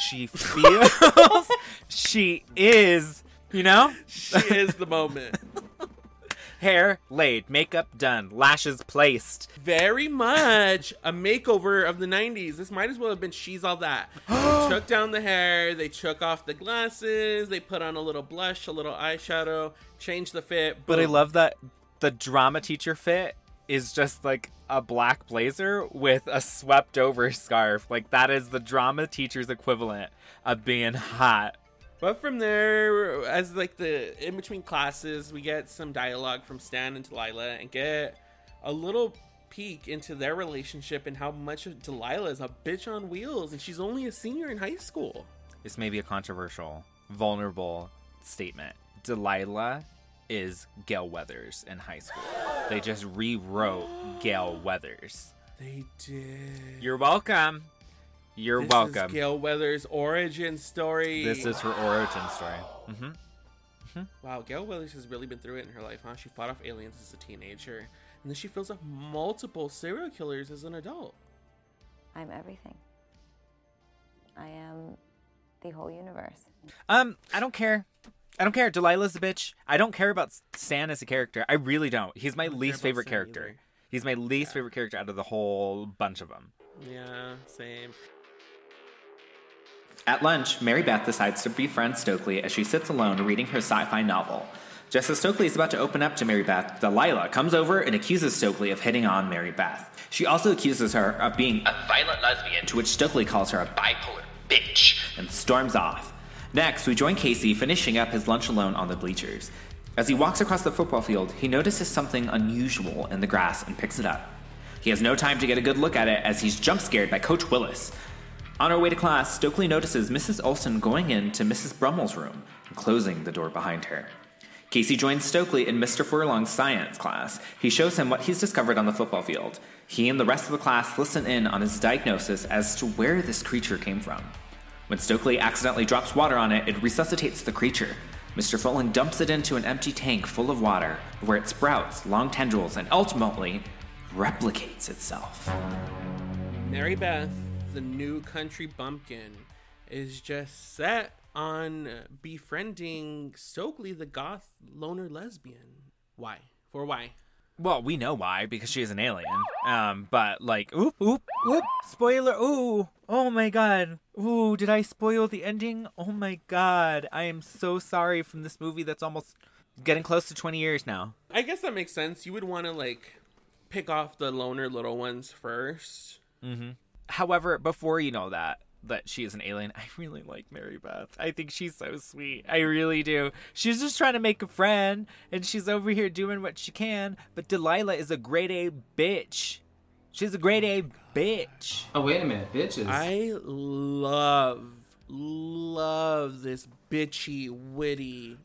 She feels she is, you know? She is the moment. Hair laid, makeup done, lashes placed. Very much a makeover of the 90s. This might as well have been She's All That. they took down the hair, they took off the glasses, they put on a little blush, a little eyeshadow, changed the fit. But I love that the drama teacher fit is just like a black blazer with a swept over scarf. Like that is the drama teacher's equivalent of being hot. But from there, as like the in between classes, we get some dialogue from Stan and Delilah and get a little peek into their relationship and how much Delilah is a bitch on wheels and she's only a senior in high school. This may be a controversial, vulnerable statement. Delilah is Gale Weathers in high school. They just rewrote Gale Weathers. They did. You're welcome. You're This welcome. Is Gale Weathers' origin story. This is her origin story. hmm Wow, Gale Weathers has really been through it in her life, huh? She fought off aliens as a teenager, and then she fills off multiple serial killers as an adult. I'm everything. I am the whole universe. Um, I don't care. I don't care. Delilah's a bitch. I don't care about Stan as a character. I really don't. He's my don't least favorite Stan character. either. He's my least favorite character out of the whole bunch of them. Yeah, same. At lunch, Mary Beth decides to befriend Stokely as she sits alone reading her sci fi novel. Just as Stokely is about to open up to Mary Beth, Delilah comes over and accuses Stokely of hitting on Mary Beth. She also accuses her of being A violent lesbian to which Stokely calls her a bipolar bitch. and storms off. Next, we join Casey finishing up his lunch alone on the bleachers. As he walks across the football field, he notices something unusual in the grass and picks it up. He has no time to get a good look at it as he's jump scared by Coach Willis. On our way to class, Stokely notices Mrs. Olson going into Mrs. Brummel's room and closing the door behind her. Casey joins Stokely in Mr. Furlong's science class. He shows him what he's discovered on the football field. He and the rest of the class listen in on his diagnosis as to where this creature came from. When Stokely accidentally drops water on it, it resuscitates the creature. Mr. Furlong dumps it into an empty tank full of water, where it sprouts long tendrils and ultimately replicates itself. Mary Beth, the new country bumpkin, is just set on befriending Stokely, the goth loner lesbian. Why? For why? Well, we know why because she is an alien. Um, but like, oop, oop, oop, spoiler. Ooh, oh my god. Ooh, did I spoil the ending? Oh my god, I am so sorry from this movie that's almost getting close to 20 years now. I guess that makes sense. You would want to like pick off the loner little ones 1st Mm-hmm. However, before you know that, that she is an alien, I really like Mary Beth. I think she's so sweet. I really do. She's just trying to make a friend, and she's over here doing what she can. But Delilah is a grade A bitch. She's a grade A oh bitch. Oh wait a minute, bitches. I love, love this bitchy, witty,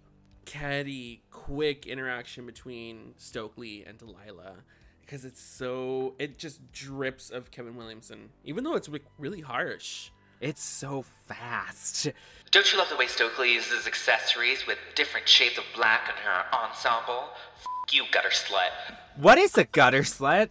catty, quick interaction between Stokely and Delilah because it's so it just drips of Kevin Williamson, even though it's really harsh. It's so fast. Don't you love the way Stokely uses accessories with different shades of black in her ensemble? F you, gutter slut. What is a gutter slut?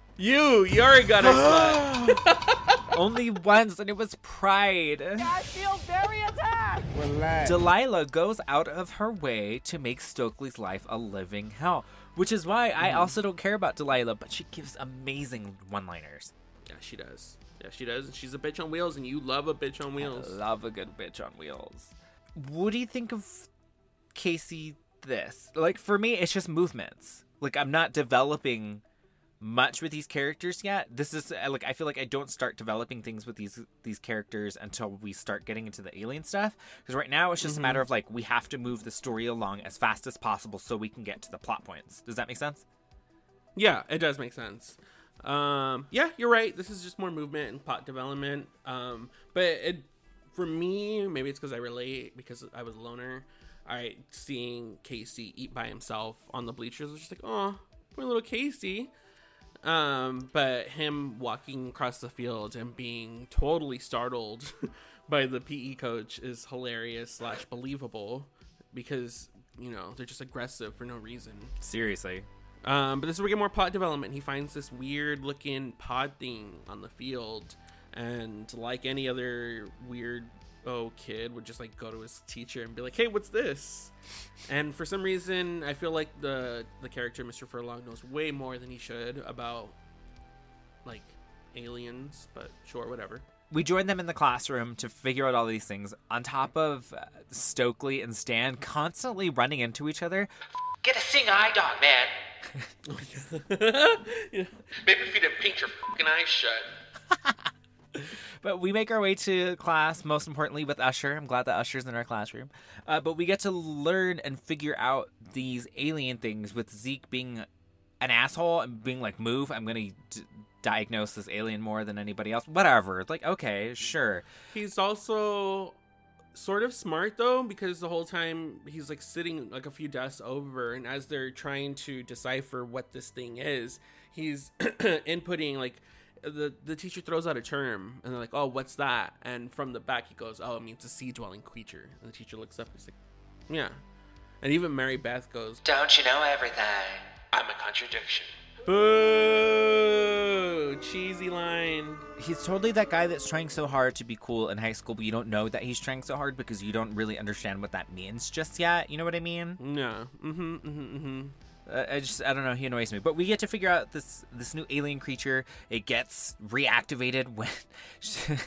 you, you're a gutter slut. Only once, and it was pride. I feel very attacked. Relax. Delilah goes out of her way to make Stokely's life a living hell, which is why I mm-hmm. also don't care about Delilah, but she gives amazing one liners. Yeah, she does. Yeah, she does. She's a bitch on wheels, and you love a bitch on wheels. I love a good bitch on wheels. What do you think of Casey this? Like, for me, it's just movements. Like, I'm not developing much with these characters yet. This is uh, like I feel like I don't start developing things with these these characters until we start getting into the alien stuff. Because right now it's just Mhm. a matter of like we have to move the story along as fast as possible so we can get to the plot points. Does that make sense? Yeah, it does make sense. Um, yeah, you're right. This is just more movement and plot development. Um, but it, for me, maybe it's because I relate because I was a loner. I seeing Casey eat by himself on the bleachers was just like, oh, poor little Casey. Um, but him walking across the field and being totally startled by the PE coach is hilarious slash believable because you know they're just aggressive for no reason. Seriously. Um, but this is where we get more plot development. He finds this weird looking pod thing on the field, and like any other weird oh kid would just like go to his teacher and be like, "Hey, what's this?" And for some reason, I feel like the the character Mr. Furlong knows way more than he should about like aliens. But sure, whatever. We join them in the classroom to figure out all these things. On top of uh, Stokely and Stan constantly running into each other. Get a sing eye dog, man. Maybe if you didn't paint your fucking eyes shut. But we make our way to class, most importantly with Usher. I'm glad that Usher's in our classroom. Uh, but we get to learn and figure out these alien things with Zeke being an asshole and being like, move, I'm going to d- diagnose this alien more than anybody else. Whatever. Like, okay, sure. He's also sort of smart though because the whole time he's like sitting like a few desks over and as they're trying to decipher what this thing is he's inputting like the the teacher throws out a term and they're like oh what's that and from the back he goes oh it means a sea dwelling creature and the teacher looks up and he's like yeah and even mary beth goes Don't you know everything? I'm a contradiction. Boo cheesy line He's totally that guy that's trying so hard to be cool in high school, but you don't know that he's trying so hard because you don't really understand what that means just yet. You know what I mean? no mm-hmm mm-hmm, mm-hmm. Uh, I just I don't know. He annoys me. But we get to figure out this this new alien creature. It gets reactivated when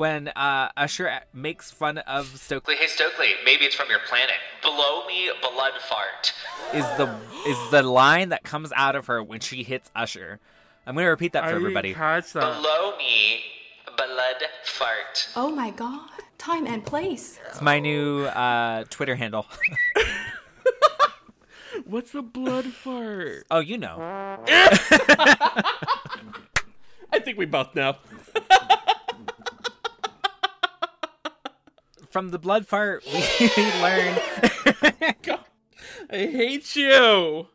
when uh, Usher makes fun of Stokely. Hey Stokely, maybe it's from your planet. Blow me blood fart. Is the is the line that comes out of her when she hits Usher? I'm gonna repeat that for everybody. Blow me blood fart. Oh my god. Time and place. It's my new uh, Twitter handle. What's a blood fart? oh, you know. I think we both know. From the blood fart, we learn I hate you.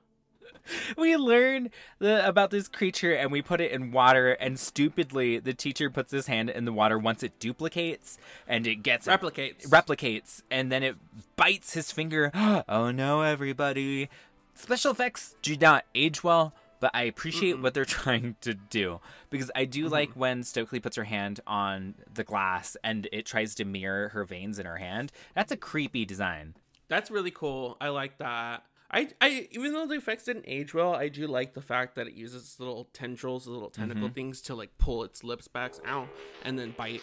we learn the, about this creature and we put it in water and stupidly the teacher puts his hand in the water once it duplicates and it gets Replicates. replicates and then it bites his finger oh no everybody special effects do not age well but i appreciate mm-hmm. what they're trying to do because i do like mm-hmm. when stokely puts her hand on the glass and it tries to mirror her veins in her hand that's a creepy design That's really cool. I like that. I, I even though the effects didn't age well, I do like the fact that it uses little tendrils, little tentacle mm-hmm. things to like pull its lips back, ow, and then bite.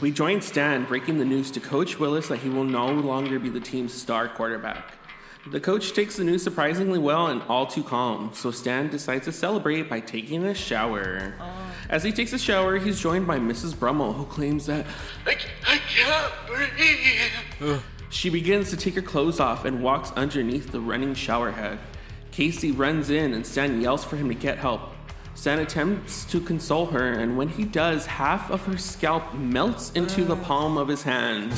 We join Stan breaking the news to Coach Willis that he will no longer be the team's star quarterback. The coach takes the news surprisingly well and all too calm, so Stan decides to celebrate by taking a shower. Oh. As he takes a shower, he's joined by Mrs. Brummel, who claims that I, I can't breathe. she begins to take her clothes off and walks underneath the running shower head. Casey runs in and Stan yells for him to get help. Stan attempts to console her, and when he does, half of her scalp melts into the palm of his hand.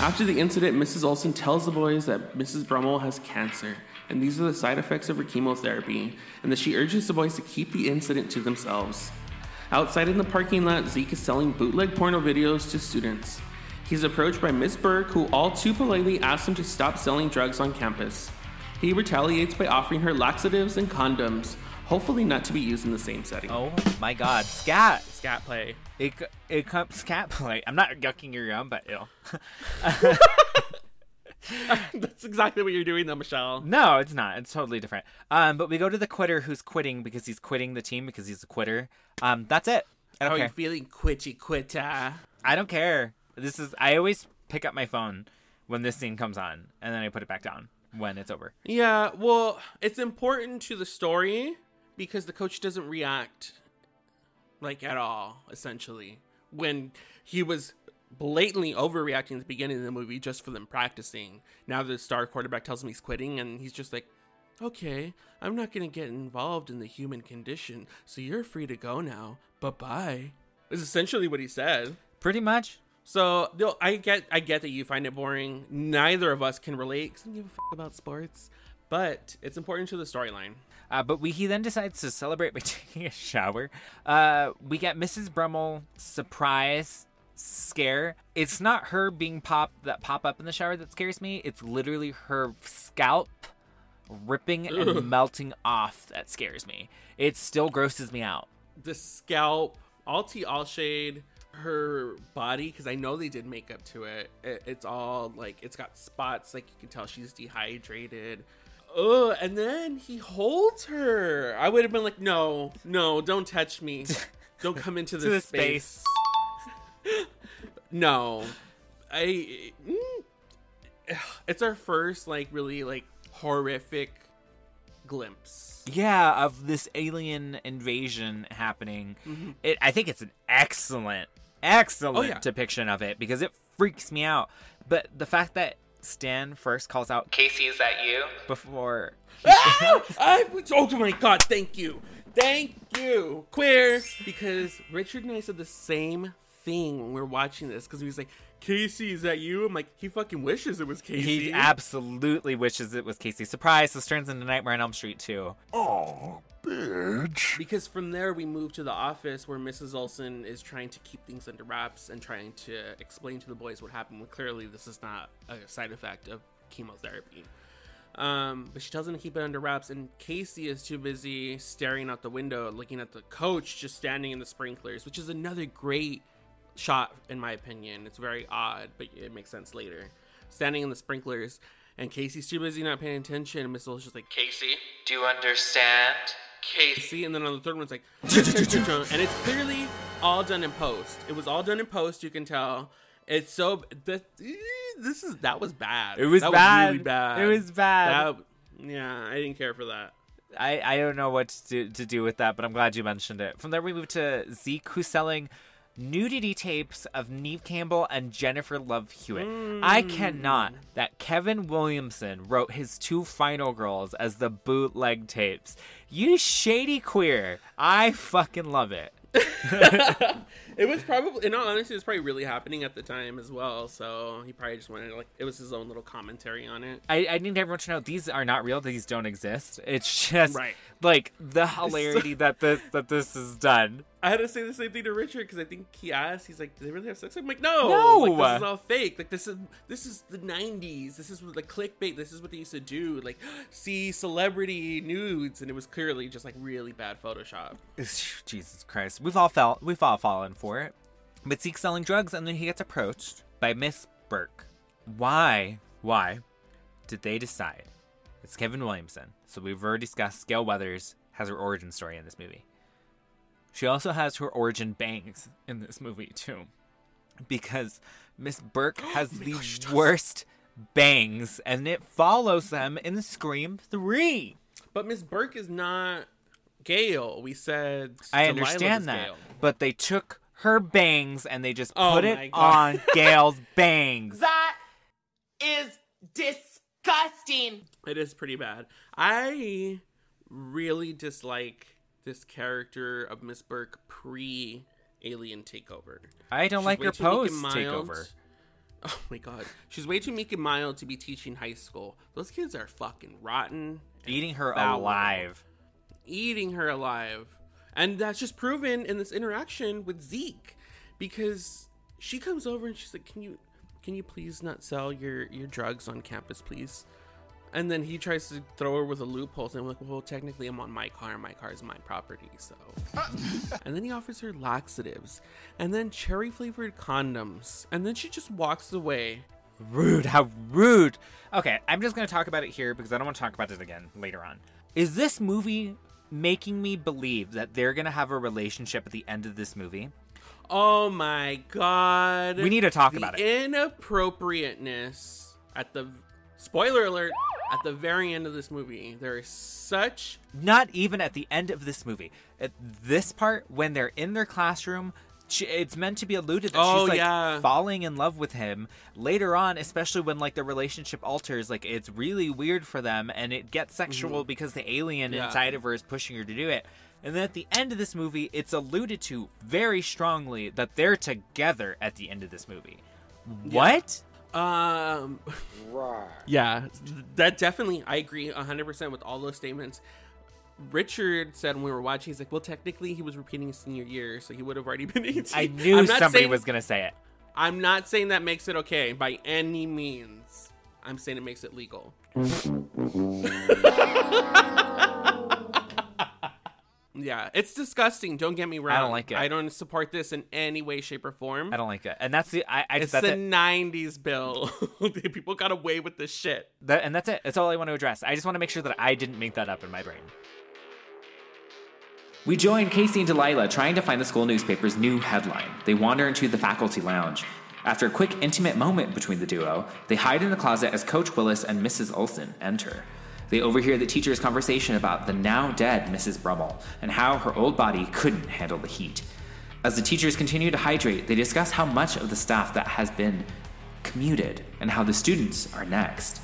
After the incident, Mrs. Olson tells the boys that Mrs. Brummel has cancer, and these are the side effects of her chemotherapy, and that she urges the boys to keep the incident to themselves. Outside in the parking lot, Zeke is selling bootleg porno videos to students. He's approached by Miss Burke, who all too politely asks him to stop selling drugs on campus. He retaliates by offering her laxatives and condoms, hopefully not to be used in the same setting. oh my god scat Scat play. It it comes scat play. I'm not yucking your yum, but ew. That's exactly what you're doing, though, Michelle. No, it's not. It's totally different. Um, but we go to the quitter who's quitting because he's quitting the team because he's a quitter. Um, that's it. I How don't are you care. feeling, quitty quitter? I don't care. This is. I always pick up my phone when this scene comes on, and then I put it back down when it's over. Yeah, well, it's important to the story because the coach doesn't react like at all, essentially. When he was blatantly overreacting at the beginning of the movie just for them practicing. Now the star quarterback tells him he's quitting and he's just like, "Okay, I'm not going to get involved in the human condition, so you're free to go now. Bye-bye." Is essentially what he said. Pretty much. So no, I get I get that you find it boring. Neither of us can relate because I don't give a f- about sports, but it's important to the storyline. Uh, but we, he then decides to celebrate by taking a shower. Uh, we get Mrs. Brummel surprise scare. It's not her being pop that pop up in the shower that scares me. It's literally her scalp ripping Ugh. and melting off that scares me. It still grosses me out. The scalp, all tea, all shade, her body because I know they did makeup to it. it. It's all like it's got spots, like you can tell she's dehydrated. Oh, and then he holds her. I would have been like, no, no, don't touch me. Don't come into this the space. no, I. mm, It's our first like really like horrific glimpse. Yeah, of this alien invasion happening. Mhm. It, I think it's an excellent, excellent Oh, yeah. depiction of it because it freaks me out. But the fact that Stan first calls out Casey, is that you? before Ah! I, oh my god, thank you. Thank you. Queer. Because Richard and I said the same thing when we were watching this because he was like, Casey, is that you? I'm like, he fucking wishes it was Casey. He absolutely wishes it was Casey. Surprise! This turns into Nightmare on Elm Street too. Oh, bitch. Because from there we move to the office where Mrs. Olson is trying to keep things under wraps and trying to explain to the boys what happened. When clearly this is not a side effect of chemotherapy. Um, but she tells them to keep it under wraps, and Casey is too busy staring out the window, looking at the coach just standing in the sprinklers, which is another great shot in my opinion. It's very odd, but it makes sense later. Standing in the sprinklers, and Casey's too busy not paying attention, and Miss Olson's just like, Casey, do you understand? Casey, and then on the third one, it's like, and it's clearly all done in post. It was all done in post. You can tell. It's so that this is that was bad. It was that bad. Was really bad. It was bad. That, yeah, I didn't care for that. I, I don't know what to do, to do with that, but I'm glad you mentioned it. From there, we move to Zeke, who's selling nudity tapes of Neve Campbell and Jennifer Love Hewitt. Hmm. I cannot that Kevin Williamson wrote his two final girls as the bootleg tapes. You shady queer. I fucking love it. It was probably, in all honesty, it was probably really happening at the time as well. So he probably just wanted like it was his own little commentary on it. I, I need everyone to know these are not real. These don't exist. It's just Right. like the hilarity that this that this is done. I had to say the same thing to Richard because I think he asked, he's like, "Do they really have sex?" I'm like, "No, No! like, this is all fake. Like this is this is the '90s. This is what the clickbait. This is what they used to do. Like, see celebrity nudes, and it was clearly just like really bad Photoshop." Jesus Christ. We've all felt we've all fallen for it. But Zeke's selling drugs and then he gets approached by Miss Burke. Why, why did they decide? It's Kevin Williamson. So we've already discussed Gale Weathers has her origin story in this movie. She also has her origin bangs in this movie too. Because Miss Burke has oh the worst bangs and it follows them in Scream 3. But Miss Burke is not Gale. We said I Delilah understand that. Gale. But they took her bangs and they just Oh put my it God. on Gale's bangs. That is disgusting. It is pretty bad. I really dislike this character of Miss Burke pre Alien Takeover. I don't She's like way her too post takeover. Oh my god. She's way too meek and mild to be teaching high school. Those kids are fucking rotten. Eating her foul. alive. Eating her alive. And that's just proven in this interaction with Zeke. Because she comes over and she's like, Can you can you please not sell your, your drugs on campus, please? And then he tries to throw her with a loophole. And I'm like, well, technically, I'm on my car, and my car is my property, so. and then he offers her laxatives, and then cherry flavored condoms, and then she just walks away. Rude. How rude. Okay, I'm just going to talk about it here because I don't want to talk about it again later on. Is this movie making me believe that they're going to have a relationship at the end of this movie? Oh my god! We need to talk The about it. Inappropriateness at the spoiler alert at the very end of this movie. There is such Not even at the end of this movie. At this part, when they're in their classroom, she, it's meant to be alluded that Oh, she's like yeah. falling in love with him. Later on, especially when like the relationship alters, like it's really weird for them, and it gets sexual because the alien Mm-hmm. Yeah. inside of her is pushing her to do it. And then at the end of this movie, it's alluded to very strongly that they're together at the end of this movie. What? Um, yeah, that definitely, I agree 100% with all those statements. Richard said when we were watching, he's like, well, technically, he was repeating his senior year, so he would have already been 18. I knew I'm not somebody saying- was gonna say it. I'm not saying that makes it okay by any means. I'm saying it makes it legal. yeah, it's disgusting. Don't get me wrong. I don't like it. I don't support this in any way, shape, or form. I don't like it, and that's the I. I It's that's the it. '90s, Bill. People got away with this shit. That, and that's it. That's all I want to address. I just want to make sure that I didn't make that up in my brain. We join Casey and Delilah trying to find the school newspaper's new headline. They wander into the faculty lounge. After a quick, intimate moment between the duo, they hide in the closet as Coach Willis and Mrs. Olson enter. They overhear the teacher's conversation about the now dead Mrs. Brummel and how her old body couldn't handle the heat. As the teachers continue to hydrate, they discuss how much of the staff that has been commuted and how the students are next.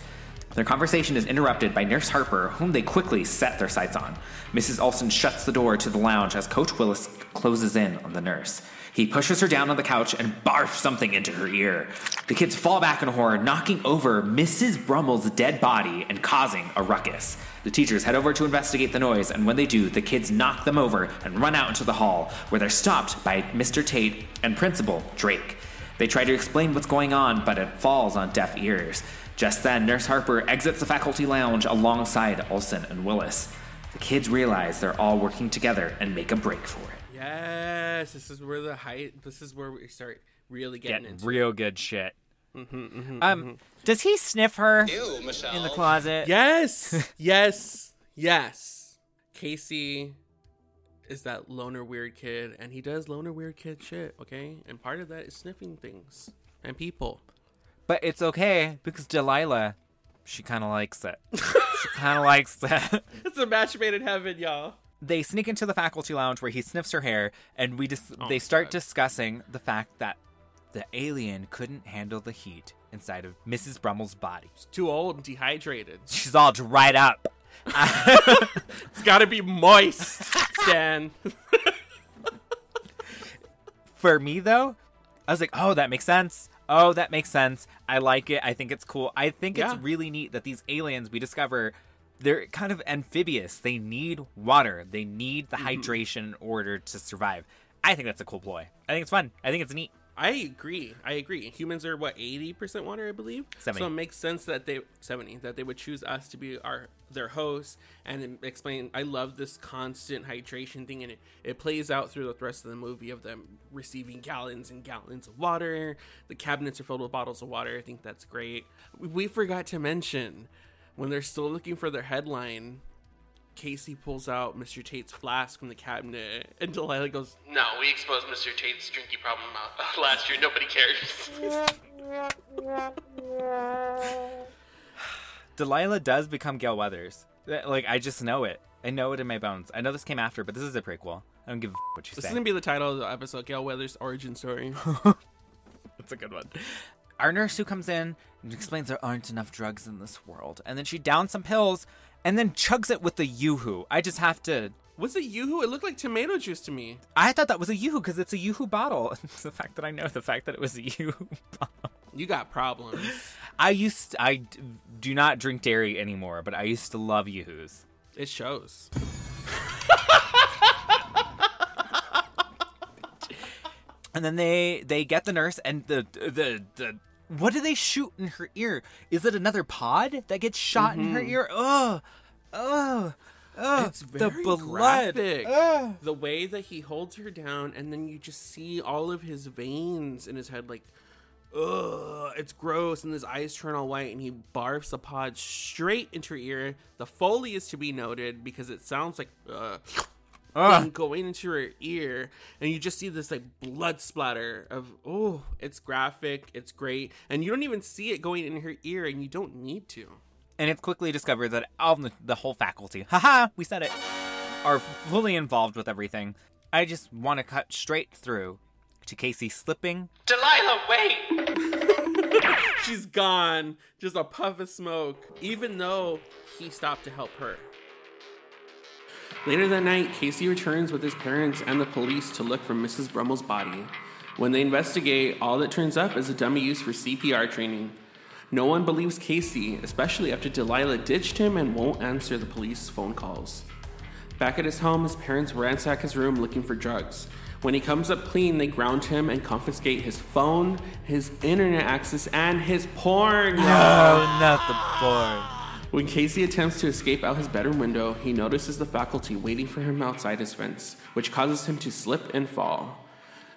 Their conversation is interrupted by Nurse Harper, whom they quickly set their sights on. Mrs. Olson shuts the door to the lounge as Coach Willis closes in on the nurse. He pushes her down on the couch and barfs something into her ear. The kids fall back in horror, knocking over Mrs. Brummel's dead body and causing a ruckus. The teachers head over to investigate the noise, and when they do, the kids knock them over and run out into the hall, where they're stopped by Mr. Tate and Principal Drake. They try to explain what's going on, but it falls on deaf ears. Just then, Nurse Harper exits the faculty lounge alongside Olson and Willis. The kids realize they're all working together and make a break for it. Yes, this is where the height. This is where we start really getting, Getting into real good shit. Mm-hmm, Um, does he sniff her Ew, Michelle. in the closet? Yes, yes, yes. Casey is that loner weird kid, and he does loner weird kid shit. Okay, and part of that is sniffing things and people. But it's okay because Delilah, She kind of likes it. she kind of likes it. It's a match made in heaven, y'all. They sneak into the faculty lounge where he sniffs her hair, and we just Oh they start God. discussing the fact that the alien couldn't handle the heat inside of Mrs. Brummel's body. She's too old and dehydrated. She's all dried up. It's got to be moist, Stan. For me though, I was like, "Oh, that makes sense. Oh, that makes sense. I like it. I think it's cool. I think Yeah. it's really neat that these aliens we discover they're kind of amphibious. They need water. They need the Mm-hmm. hydration in order to survive. I think that's a cool ploy. I think it's fun. I think it's neat. I agree. I agree. Humans are what eighty percent water, I believe. 70. So it makes sense that they seventy that they would choose us to be our their host and explain. I love this constant hydration thing, and it it plays out through the rest of the movie of them receiving gallons and gallons of water. The cabinets are filled with bottles of water. I think that's great. We- We forgot to mention when they're still looking for their headline. Casey pulls out Mr. Tate's flask from the cabinet, and Delilah goes, No, we exposed Mr. Tate's drinking problem uh, last year. Nobody cares. Delilah does become Gale Weathers. Like I just know it. I know it in my bones. I know this came after, but this is a prequel. I don't give a f- what you This say. is gonna be the title of the episode, Gale Weathers' origin story. That's a good one. Our nurse who comes in and explains there aren't enough drugs in this world, and then she downs some pills and then chugs it with the yoo-hoo. I just have to. Was it yoo-hoo? It looked like tomato juice to me. I thought that was a yoo-hoo because it's a yoo-hoo bottle. The fact that I know the fact that it was a yoo-hoo bottle. You got problems. I used I do not drink dairy anymore, but I used to love yoo-hoos. It shows. And then they they get the nurse and the the the what do they shoot in her ear? Is it another pod that gets shot in her Mhm. ear? Ugh, ugh, ugh. It's very the blood. graphic. Ugh. The way that he holds her down, and then you just see all of his veins in his head, like, ugh, it's gross. And his eyes turn all white, and he barfs a pod straight into her ear. The foley is to be noted because it sounds like, uh, Ugh. thing going into her ear, and you just see this like blood splatter of oh, it's graphic, it's great, and you don't even see it going in her ear, and you don't need to. And it's quickly discovered that all the, the whole faculty, haha, we said it, are fully involved with everything. I just want to cut straight through to Casey slipping. Delilah, wait! She's gone. Just a puff of smoke, even though he stopped to help her. Later that night, Casey returns with his parents and the police to look for Mrs. Brummel's body. When they investigate, all that turns up is a dummy used for CPR training. No one believes Casey, especially after Delilah ditched him and won't answer the police phone calls. Back at his home, his parents ransack his room looking for drugs. When he comes up clean, they ground him and confiscate his phone, his internet access, and his porn. No, not the porn. When Casey attempts to escape out his bedroom window, he notices the faculty waiting for him outside his fence, which causes him to slip and fall.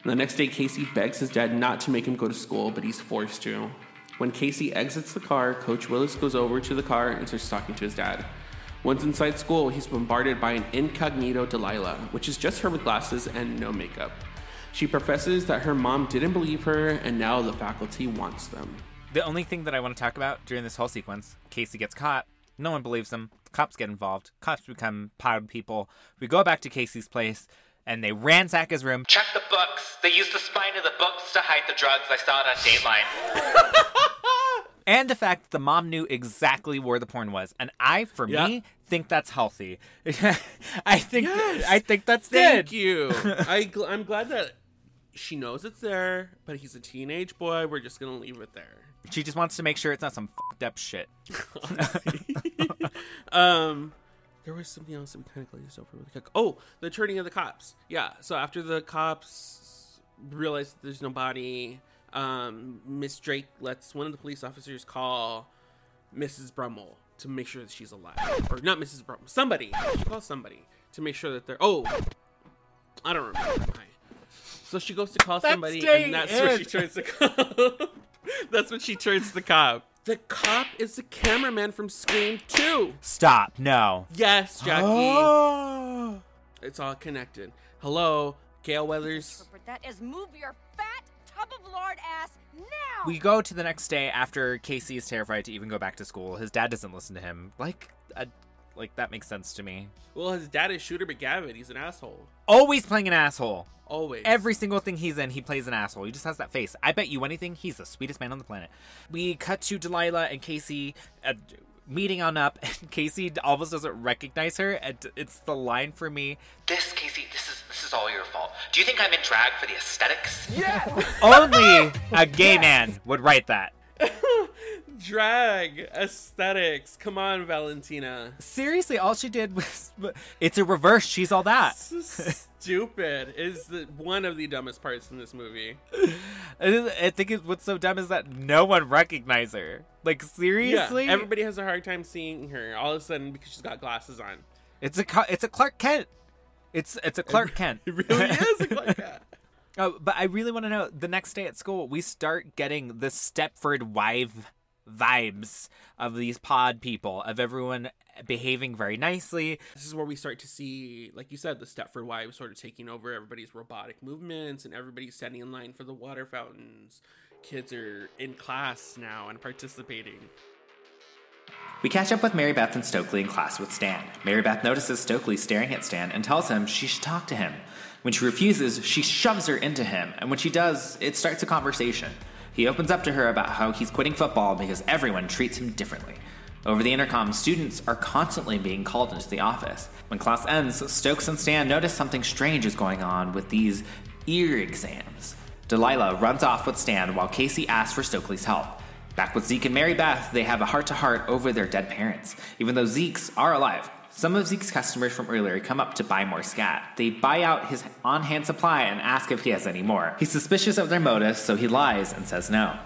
The next day, Casey begs his dad not to make him go to school, but he's forced to. When Casey exits the car, Coach Willis goes over to the car and starts talking to his dad. Once inside school, he's bombarded by an incognito Delilah, which is just her with glasses and no makeup. She professes that her mom didn't believe her, and now the faculty wants them. The only thing that I want to talk about during this whole sequence, Casey gets caught. No one believes him. Cops get involved. Cops become pod people. We go back to Casey's place, and they ransack his room. Check the books. They used the spine of the books to hide the drugs. I saw it on Dateline. And the fact that the mom knew exactly where the porn was, and I, for Yeah. me, think that's healthy. I think Yes. I think that's Thank good. you. I gl- I'm glad that she knows it's there, but he's a teenage boy. We're just gonna leave it there. She just wants to make sure it's not some fucked up shit. um, there was something else that we kind of glazed over really quick. Oh, the turning of the cops. Yeah. So after the cops realize there's no body, um, Miss Drake lets one of the police officers call Mrs. Brummel to make sure that she's alive, or not Mrs. Brummel, somebody. She calls somebody to make sure that they're. Oh, I don't remember. So she goes to call somebody, staying and that's when in. she turns the cop. that's when she turns the cop. The cop is the cameraman from Scream 2. Stop. No. Yes, Jackie. Oh. it's all connected. Hello, Gale Weathers. That is move your fat top of lard ass now! We go to the next day after Casey is terrified to even go back to school. His dad doesn't listen to him. Like, a, like that makes sense to me. Well, his dad is Shooter McGavin. He's an asshole. Always playing an asshole. Always. Every single thing he's in, he plays an asshole. He just has that face. I bet you anything, he's the sweetest man on the planet. We cut to Delilah and Casey uh, meeting on up, and Casey almost doesn't recognize her. And it's the line for me. This, Casey, this is this is all your fault. Do you think I'm in drag for the aesthetics? Yeah. Only a gay man would write that. Drag aesthetics. Come on, Valentina. Seriously, all she did was. It's a reverse. She's all that. Stupid is the, one of the dumbest parts in this movie. I think it, what's so dumb is that no one recognized her. Like seriously, Yeah, everybody has a hard time seeing her all of a sudden because she's got glasses on. It's a it's a Clark Kent. It's it's a Clark Kent. It really is a Clark Kent. Oh, but I really want to know. The next day at school, we start getting the Stepford wife vibes of these pod people, of everyone behaving very nicely. This is where we start to see, like you said, the Stepford wives sort of taking over everybody's robotic movements and everybody's standing in line for the water fountains. Kids are in class now and participating. We catch up with Mary Beth and Stokely in class with Stan. Mary Beth notices Stokely staring at Stan and tells him she should talk to him. When she refuses, she shoves her into him, and when she does, it starts a conversation. He opens up to her about how he's quitting football because everyone treats him differently. Over the intercom, students are constantly being called into the office. When class ends, Stokes and Stan notice something strange is going on with these ear exams. Delilah runs off with Stan while Casey asks for Stokely's help. Back with Zeke and Mary Beth, they have a heart to heart over their dead parents, even though Zeke's are alive. Some of Zeke's customers from earlier come up to buy more scat. They buy out his on hand supply and ask if he has any more. He's suspicious of their motives, so he lies and says no.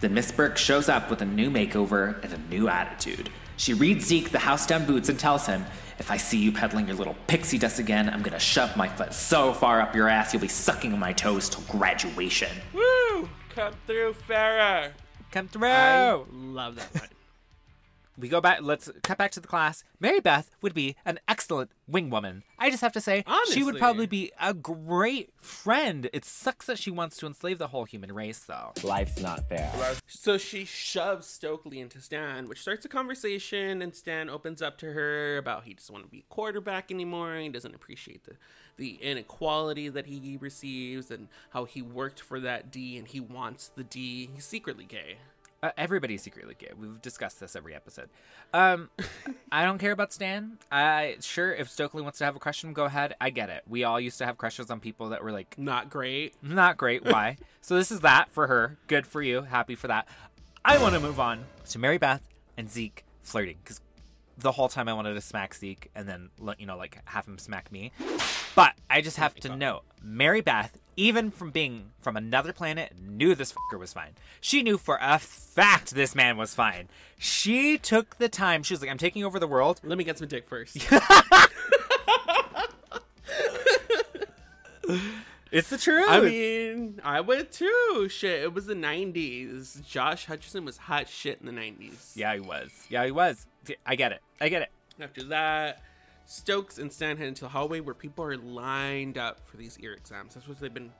Then Miss Burke shows up with a new makeover and a new attitude. She reads Zeke the house down boots and tells him, If I see you peddling your little pixie dust again, I'm gonna shove my foot so far up your ass you'll be sucking on my toes till graduation. Woo! Come through, Famke. Come through. I love that line. We go back. Let's cut back to the class. Mary Beth would be an excellent wing woman. I just have to say, she would probably be a great friend. It sucks that she wants to enslave the whole human race, though. Life's not fair. So she shoves Stokely into Stan, which starts a conversation, and Stan opens up to her about he doesn't want to be a quarterback anymore. He doesn't appreciate the the inequality that he receives, and how he worked for that D, and he wants the D. He's secretly gay. Uh, everybody's secretly gay. We've discussed this every episode. Um, I don't care about Stan. I sure if Stokely wants to have a crush on him, go ahead. I get it. We all used to have crushes on people that were like not great. Not great. Why? so this is that for her. Good for you. Happy for that. I want to move on to Mary Beth and Zeke flirting because the whole time I wanted to smack Zeke and then let you know like have him smack me. But I just have to note, Mary Beth, even from being from another planet, knew this fucker was fine. She knew for a fact this man was fine. She took the time. She was like, "I'm taking over the world." Let me get some dick first. it's the truth. I mean, I would too. Shit, it was the '90s. Josh Hutcherson was hot shit in the '90s. Yeah, he was. Yeah, he was. I get it. I get it. After that, Stokes and Stan head into the hallway where people are lined up for these ear exams. That's what they've been.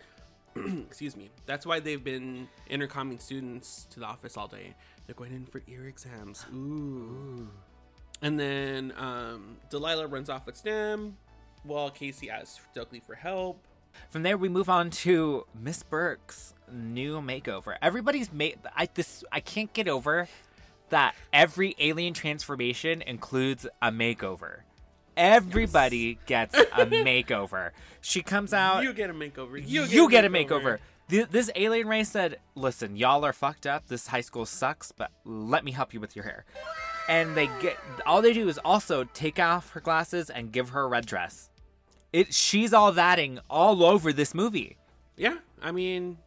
excuse me. That's why they've been intercoming students to the office all day. They're going in for ear exams. Ooh. And then um, Delilah runs off with Stan while Casey asks Stokely for help. From there, we move on to Miss Burke's new makeover. Everybody's made. I this I can't get over that every alien transformation includes a makeover. Everybody gets a makeover. She comes out. You get a makeover. You, You get, get a a makeover. makeover. Th- This alien race said, "Listen, y'all are fucked up. This high school sucks, but let me help you with your hair." And they get all they do is also take off her glasses and give her a red dress. It she's all thatting all over this movie. Yeah, I mean,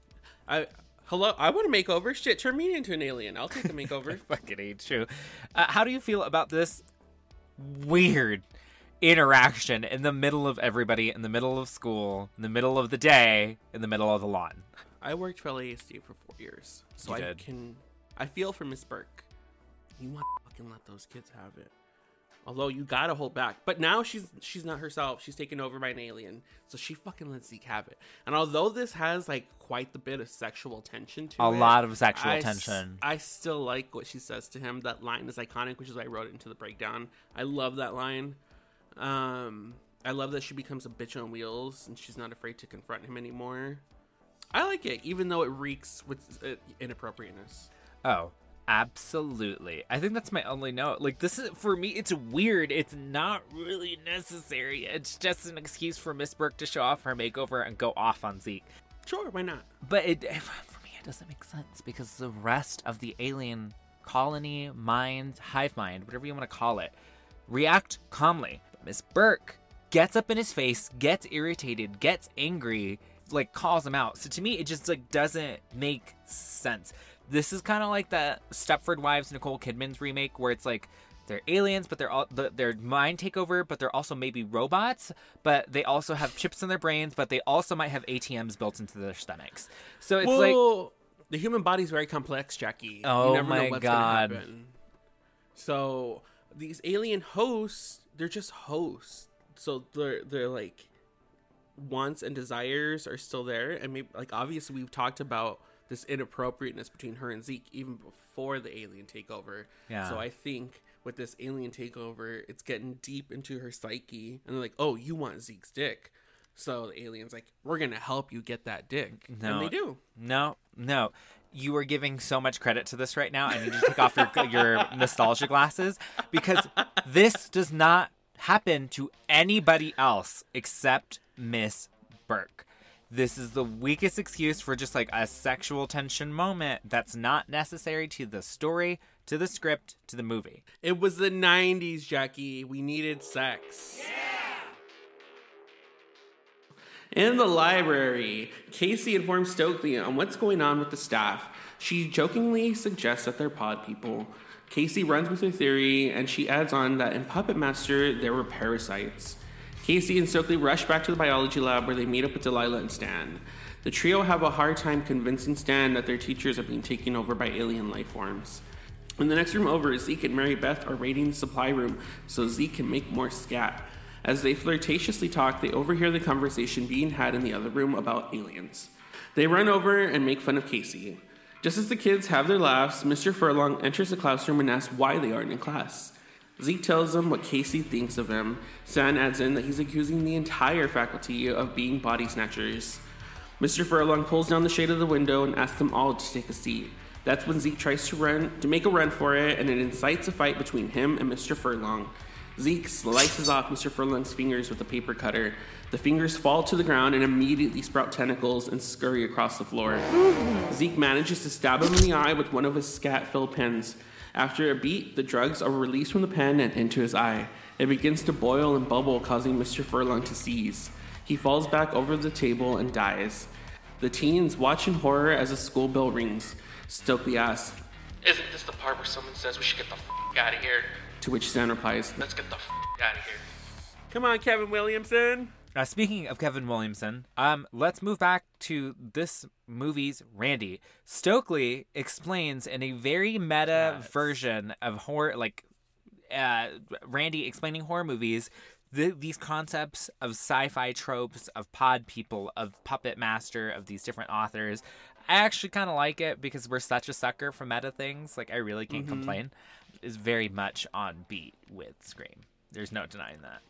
I hello. I want a makeover. Shit, turn me into an alien. I'll take a makeover. Fucking ain't true. Uh, how do you feel about this weird interaction in the middle of everybody, in the middle of school, in the middle of the day, in the middle of the lawn? I worked for LASD for four years, so You I did. can. I feel for Miss Burke. You want to fucking let those kids have it. Although you gotta hold back, but now she's she's not herself. She's taken over by an alien, so she fucking lets Zeke have it. And although this has like quite the bit of sexual tension to it, A it, lot of sexual I s- tension. I still like what she says to him. That line is iconic, which is why I wrote it into the breakdown. I love that line. Um, I love that she becomes a bitch on wheels and she's not afraid to confront him anymore. I like it, even though it reeks with uh, inappropriateness. Oh, absolutely. I think that's my only note. Like this is for me it's weird. It's not really necessary. It's just an excuse for Miss Burke to show off her makeover and go off on Zeke. Sure, why not? But it for me it doesn't make sense because the rest of the alien colony, mind, hive mind, whatever you want to call it, react calmly. But Miss Burke gets up in his face, gets irritated, gets angry, like calls him out. So to me, it just like doesn't make sense. This is kind of like that Stepford Wives Nicole Kidman's remake, where it's like they're aliens, but they're all they're mind takeover, but they're also maybe robots, but they also have chips in their brains, but they also might have ATMs built into their stomachs. So it's like the human body's very complex, Jackie. Oh you never my know what's God. So these alien hosts, they're just hosts. So they're they're like wants and desires are still there, and maybe like obviously we've talked about this inappropriateness between her and Zeke even before the alien takeover. Yeah. So I think with this alien takeover, it's getting deep into her psyche, and they're like, "Oh, you want Zeke's dick." So the alien's like, "We're gonna help you get that dick," No, and they do. No, no. You are giving so much credit to this right now. I need you to take off your your nostalgia glasses because this does not happen to anybody else except Miss Burke. This is the weakest excuse for just like a sexual tension moment that's not necessary to the story, to the script, to the movie. It was the 90s, Jackie. We needed sex. Yeah! In the library, Casey informs Stokely on what's going on with the staff. She jokingly suggests that they're pod people. Casey runs with her theory, and she adds on that in Puppet Master, there were parasites. Casey and Stokely rush back to the biology lab where they meet up with Delilah and Stan. The trio have a hard time convincing Stan that their teachers are being taken over by alien life forms. In the next room over, Zeke and Mary Beth are raiding the supply room so Zeke can make more scat. As they flirtatiously talk, they overhear the conversation being had in the other room about aliens. They run over and make fun of Casey. Just as the kids have their laughs, Mr. Furlong enters the classroom and asks why they aren't in class. Zeke tells him what Casey thinks of him. Stan adds in that he's accusing the entire faculty of being body snatchers. Mr. Furlong pulls down the shade of the window and asks them all to take a seat. That's when Zeke tries to run to make a run for it, and it incites a fight between him and Mr. Furlong. Zeke slices off Mr. Furlong's fingers with a paper cutter. The fingers fall to the ground and immediately sprout tentacles and scurry across the floor. Zeke manages to stab him in the eye with one of his scat filled pens. After a beat, the drugs are released from the pen and into his eye. It begins to boil and bubble, causing Mr. Furlong to seize. He falls back over the table and dies. The teens watch in horror as a school bell rings. Stokely asks, Isn't this the part where someone says we should get the f out of here? to which Stan replies, Let's get the f out of here. Come on, Kevin Williamson. Uh, speaking of Kevin Williamson, um, let's move back to this movie's Randy. Stokely explains in a very meta version of horror, like uh, Randy explaining horror movies, the, these concepts of sci-fi tropes, of pod people, of puppet master, of these different authors. I actually kind of like it because we're such a sucker for meta things. Like I really can't Mhm. complain. Is very much on beat with Scream. There's no denying that.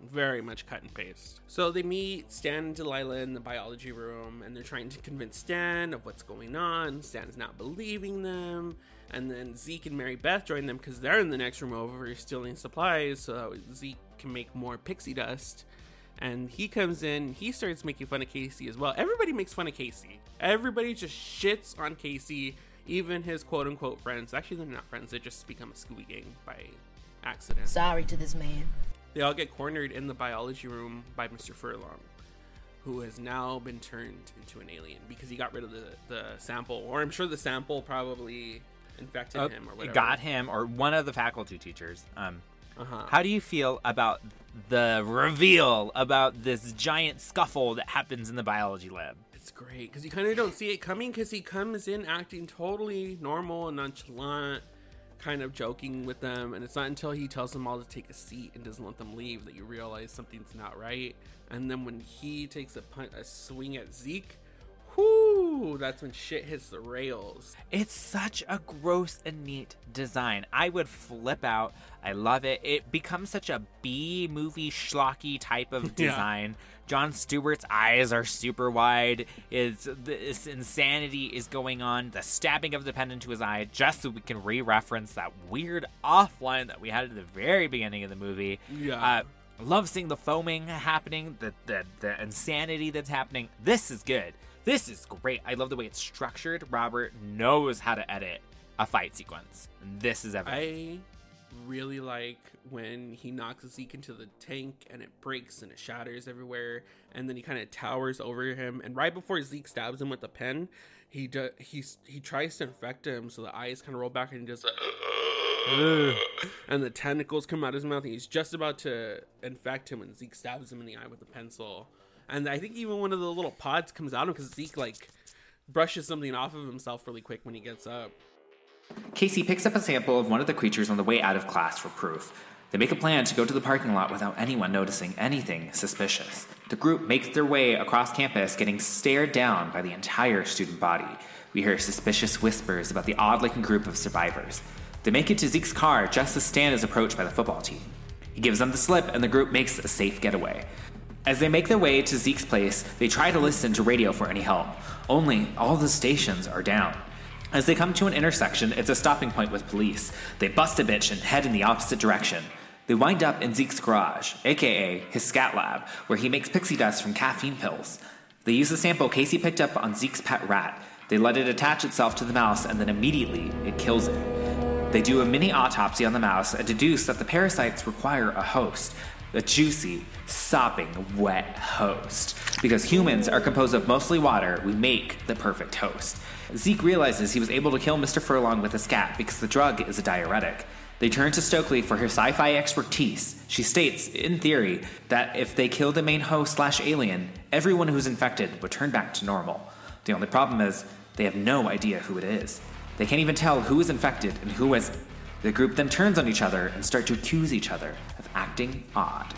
Very much cut and paste. So they meet Stan and Delilah in the biology room, and they're trying to convince Stan of what's going on. Stan's not believing them. And then Zeke and Mary Beth join them because they're in the next room over stealing supplies so Zeke can make more pixie dust. And he comes in, he starts making fun of Casey as well. Everybody makes fun of Casey. Everybody just shits on Casey, even his quote unquote friends. Actually, they're not friends, they just become a Scooby Gang by accident. Sorry to this man. They all get cornered in the biology room by Mr. Furlong, who has now been turned into an alien because he got rid of the, the sample. Or I'm sure the sample probably infected Uh, him or whatever. got him or one of the faculty teachers. Um, Uh-huh. How do you feel about the reveal about this giant scuffle that happens in the biology lab? It's great because you kind of don't see it coming because he comes in acting totally normal and nonchalant, kind of joking with them, and it's not until he tells them all to take a seat and doesn't let them leave that you realize something's not right. And then when he takes a punt, a swing at Zeke, whoo, that's when shit hits the rails. It's such a gross and neat design. I would flip out. I love it. It becomes such a B movie schlocky type of Yeah. Jon Stewart's eyes are super wide. Is this insanity is going on? The stabbing of the pen into his eye, just so we can re-reference that weird offline that we had at the very beginning of the movie. Yeah. Uh, love seeing the foaming happening, the, the the insanity that's happening. This is good. This is great. I love the way it's structured. Robert knows how to edit a fight sequence. This is everything. I really like when he knocks Zeke into the tank and it breaks and it shatters everywhere, and then he kind of towers over him. And right before Zeke stabs him with the pen, he do, he's he tries to infect him, so the eyes kind of roll back and he just. and the tentacles come out of his mouth, and he's just about to infect him when Zeke stabs him in the eye with a pencil. And I think even one of the little pods comes out of him because Zeke like brushes something off of himself really quick when he gets up. Casey picks up a sample of one of the creatures on the way out of class for proof. They make a plan to go to the parking lot without anyone noticing anything suspicious. The group makes their way across campus, getting stared down by the entire student body. We hear suspicious whispers about the odd looking group of survivors. They make it to Zeke's car just as Stan is approached by the football team. He gives them the slip, and the group makes a safe getaway. As they make their way to Zeke's place, they try to listen to radio for any help. Only all the stations are down. As they come to an intersection, it's a stopping point with police. They bust a bitch and head in the opposite direction. They wind up in Zeke's garage, aka his scat lab, where he makes pixie dust from caffeine pills. They use the sample Casey picked up on Zeke's pet rat. They let it attach itself to the mouse, and then immediately it kills it. They do a mini autopsy on the mouse and deduce that the parasites require a host. A juicy, sopping, wet host. Because humans are composed of mostly water, we make the perfect host. Zeke realizes he was able to kill Mr. Furlong with a scat because the drug is a diuretic. They turn to Stokely for her sci fi expertise. She states, in theory, that if they kill the main host slash alien, everyone who's infected would turn back to normal. The only problem is, they have no idea who it is. They can't even tell who is infected and who isn't. The group then turns on each other and start to accuse each other of acting odd.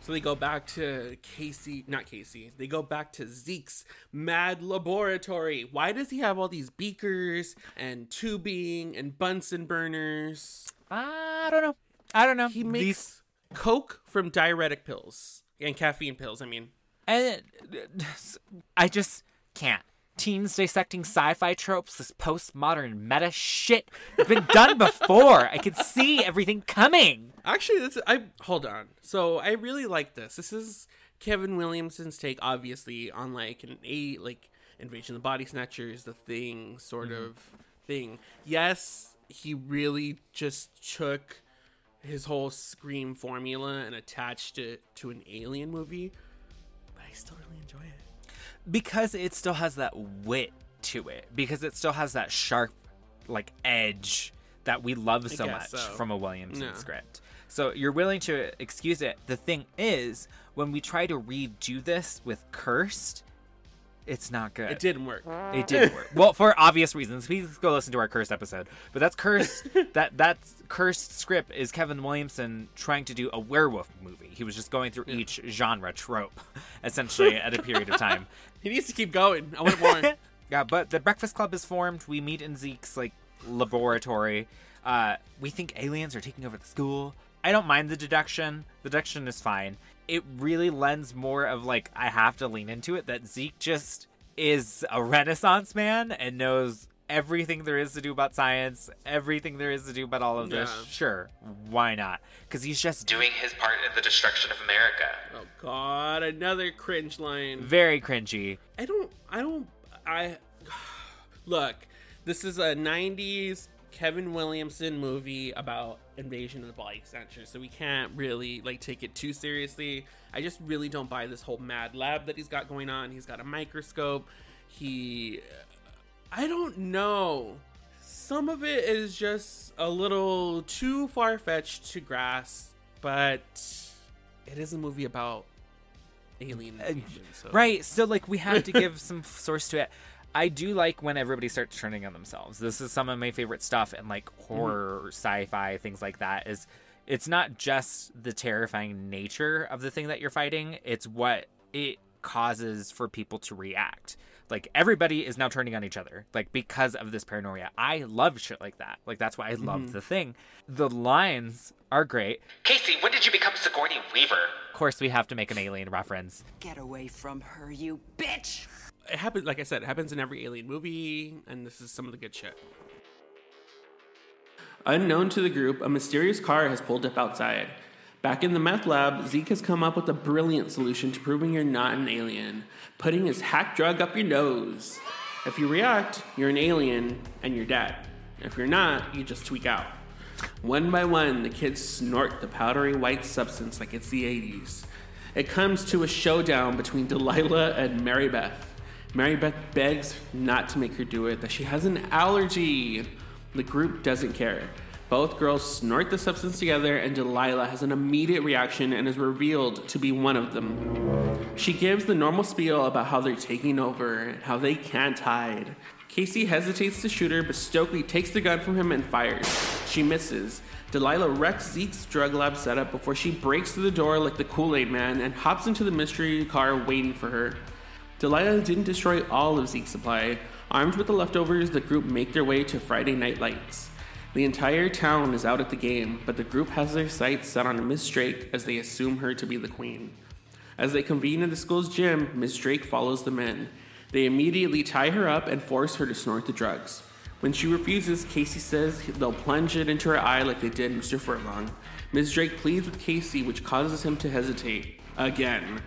So they go back to Casey, not Casey. They go back to Zeke's mad laboratory. Why does he have all these beakers and tubing and Bunsen burners? I don't know. I don't know. He makes coke from diuretic pills and caffeine pills. I mean, And uh, I just can't. Teens dissecting sci-fi tropes, this postmodern meta shit. It's been done before. I could see everything coming. Actually, this I hold on. So I really like this. This is Kevin Williamson's take, obviously, on like an a like Invasion of the Body Snatchers, the thing sort Mhm. of thing. Yes, he really just took his whole Scream formula and attached it to an Alien movie, but I still really enjoy it. Because it still has that wit to it because it still has that sharp like edge that we love so much so. from a Williamson script. So you're willing to excuse it. The thing is, when we try to redo this with Cursed, it's not good. It didn't work. It didn't work. Well, for obvious reasons. Please go listen to our Cursed episode. But that's Cursed. that that's Cursed script is Kevin Williamson trying to do a werewolf movie. He was just going through each genre trope, essentially at a period of time. He needs to keep going. I want more. yeah, but the Breakfast Club is formed. We meet in Zeke's like laboratory. Uh, we think aliens are taking over the school. I don't mind the deduction. The deduction is fine. It really lends more of like I have to lean into it that Zeke just is a renaissance man and knows everything there is to do about science, everything there is to do about all of this. Yeah. Sure, why not? Because he's just Doing his part in the destruction of America. Oh God, another cringe line. very cringy. I don't. I don't. I look. This is a '90s Kevin Williamson movie about invasion of the body snatchers, so we can't really like take it too seriously. I just really don't buy this whole mad lab that he's got going on. He's got a microscope. He, uh, I don't know. Some of it is just a little too far fetched to grasp, but it is a movie about alien uh, invasion. So. Right. So like we have to give some source to it. I do like when everybody starts turning on themselves. This is some of my favorite stuff in like horror, sci-fi, things like that. Is it's not just the terrifying nature of the thing that you're fighting; it's what it causes for people to react. Like everybody is now turning on each other, like because of this paranoia. I love shit like that. Like that's why I love Mhm. the thing. The lines are great. Casey, when did you become Sigourney Weaver? Of course, we have to make an alien reference. Get away from her, you bitch! It happens, like I said, it happens in every alien movie, and this is some of the good shit. Unknown to the group, a mysterious car has pulled up outside. Back in the meth lab, Zeke has come up with a brilliant solution to proving you're not an alien putting his hack drug up your nose. If you react, you're an alien and you're dead. If you're not, you just tweak out. One by one, the kids snort the powdery white substance like it's the 80s. It comes to a showdown between Delilah and Mary Beth. Mary Beth begs not to make her do it, that she has an allergy. The group doesn't care. Both girls snort the substance together, and Delilah has an immediate reaction and is revealed to be one of them. She gives the normal spiel about how they're taking over and how they can't hide. Casey hesitates to shoot her, but Stokely takes the gun from him and fires. She misses. Delilah wrecks Zeke's drug lab setup before she breaks through the door like the Kool Aid Man and hops into the mystery car waiting for her. Delilah didn't destroy all of Zeke's supply. Armed with the leftovers, the group make their way to Friday Night Lights. The entire town is out at the game, but the group has their sights set on Miss Drake as they assume her to be the queen. As they convene in the school's gym, Miss Drake follows them in. They immediately tie her up and force her to snort the drugs. When she refuses, Casey says they'll plunge it into her eye like they did Mr. Furlong. Ms. Drake pleads with Casey, which causes him to hesitate. Again.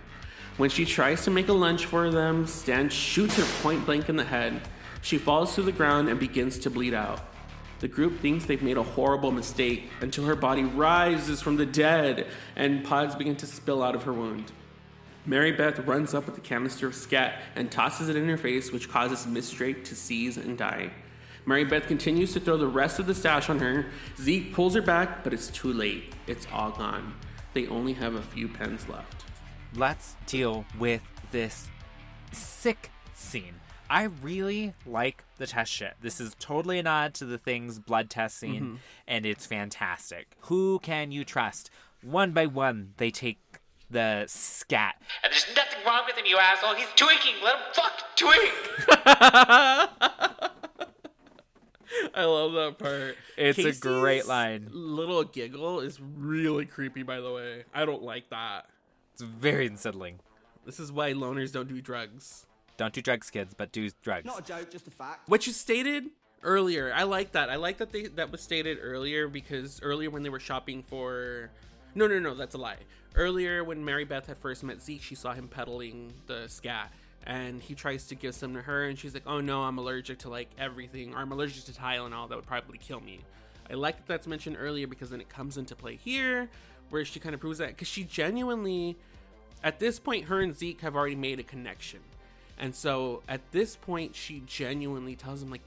When she tries to make a lunge for them, Stan shoots her point blank in the head. She falls to the ground and begins to bleed out. The group thinks they've made a horrible mistake until her body rises from the dead and pods begin to spill out of her wound. Mary Beth runs up with a canister of scat and tosses it in her face, which causes Miss Drake to seize and die. Mary Beth continues to throw the rest of the stash on her. Zeke pulls her back, but it's too late. It's all gone. They only have a few pens left. Let's deal with this sick scene. I really like the test shit. This is totally a nod to the thing's blood test scene, Mhm. and it's fantastic. Who can you trust? One by one, they take the scat. And there's nothing wrong with him, you asshole. He's tweaking. Let him fuck tweak. I love that part. It's a great line. Little giggle is really creepy, by the way. I don't like that. It's very unsettling. This is why loners don't do drugs. Don't do drugs, kids, but do drugs. Not a joke, just a fact. What you stated earlier, I like that. I like that they that was stated earlier because earlier when they were shopping for, no, no, no, that's a lie. Earlier when Mary Beth had first met Zeke, she saw him peddling the scat, and he tries to give some to her, and she's like, "Oh no, I'm allergic to like everything, or I'm allergic to Tylenol. That would probably kill me." I like that that's mentioned earlier because then it comes into play here, where she kind of proves that because she genuinely, at this point, her and Zeke have already made a connection. And so at this point, she genuinely tells him, like,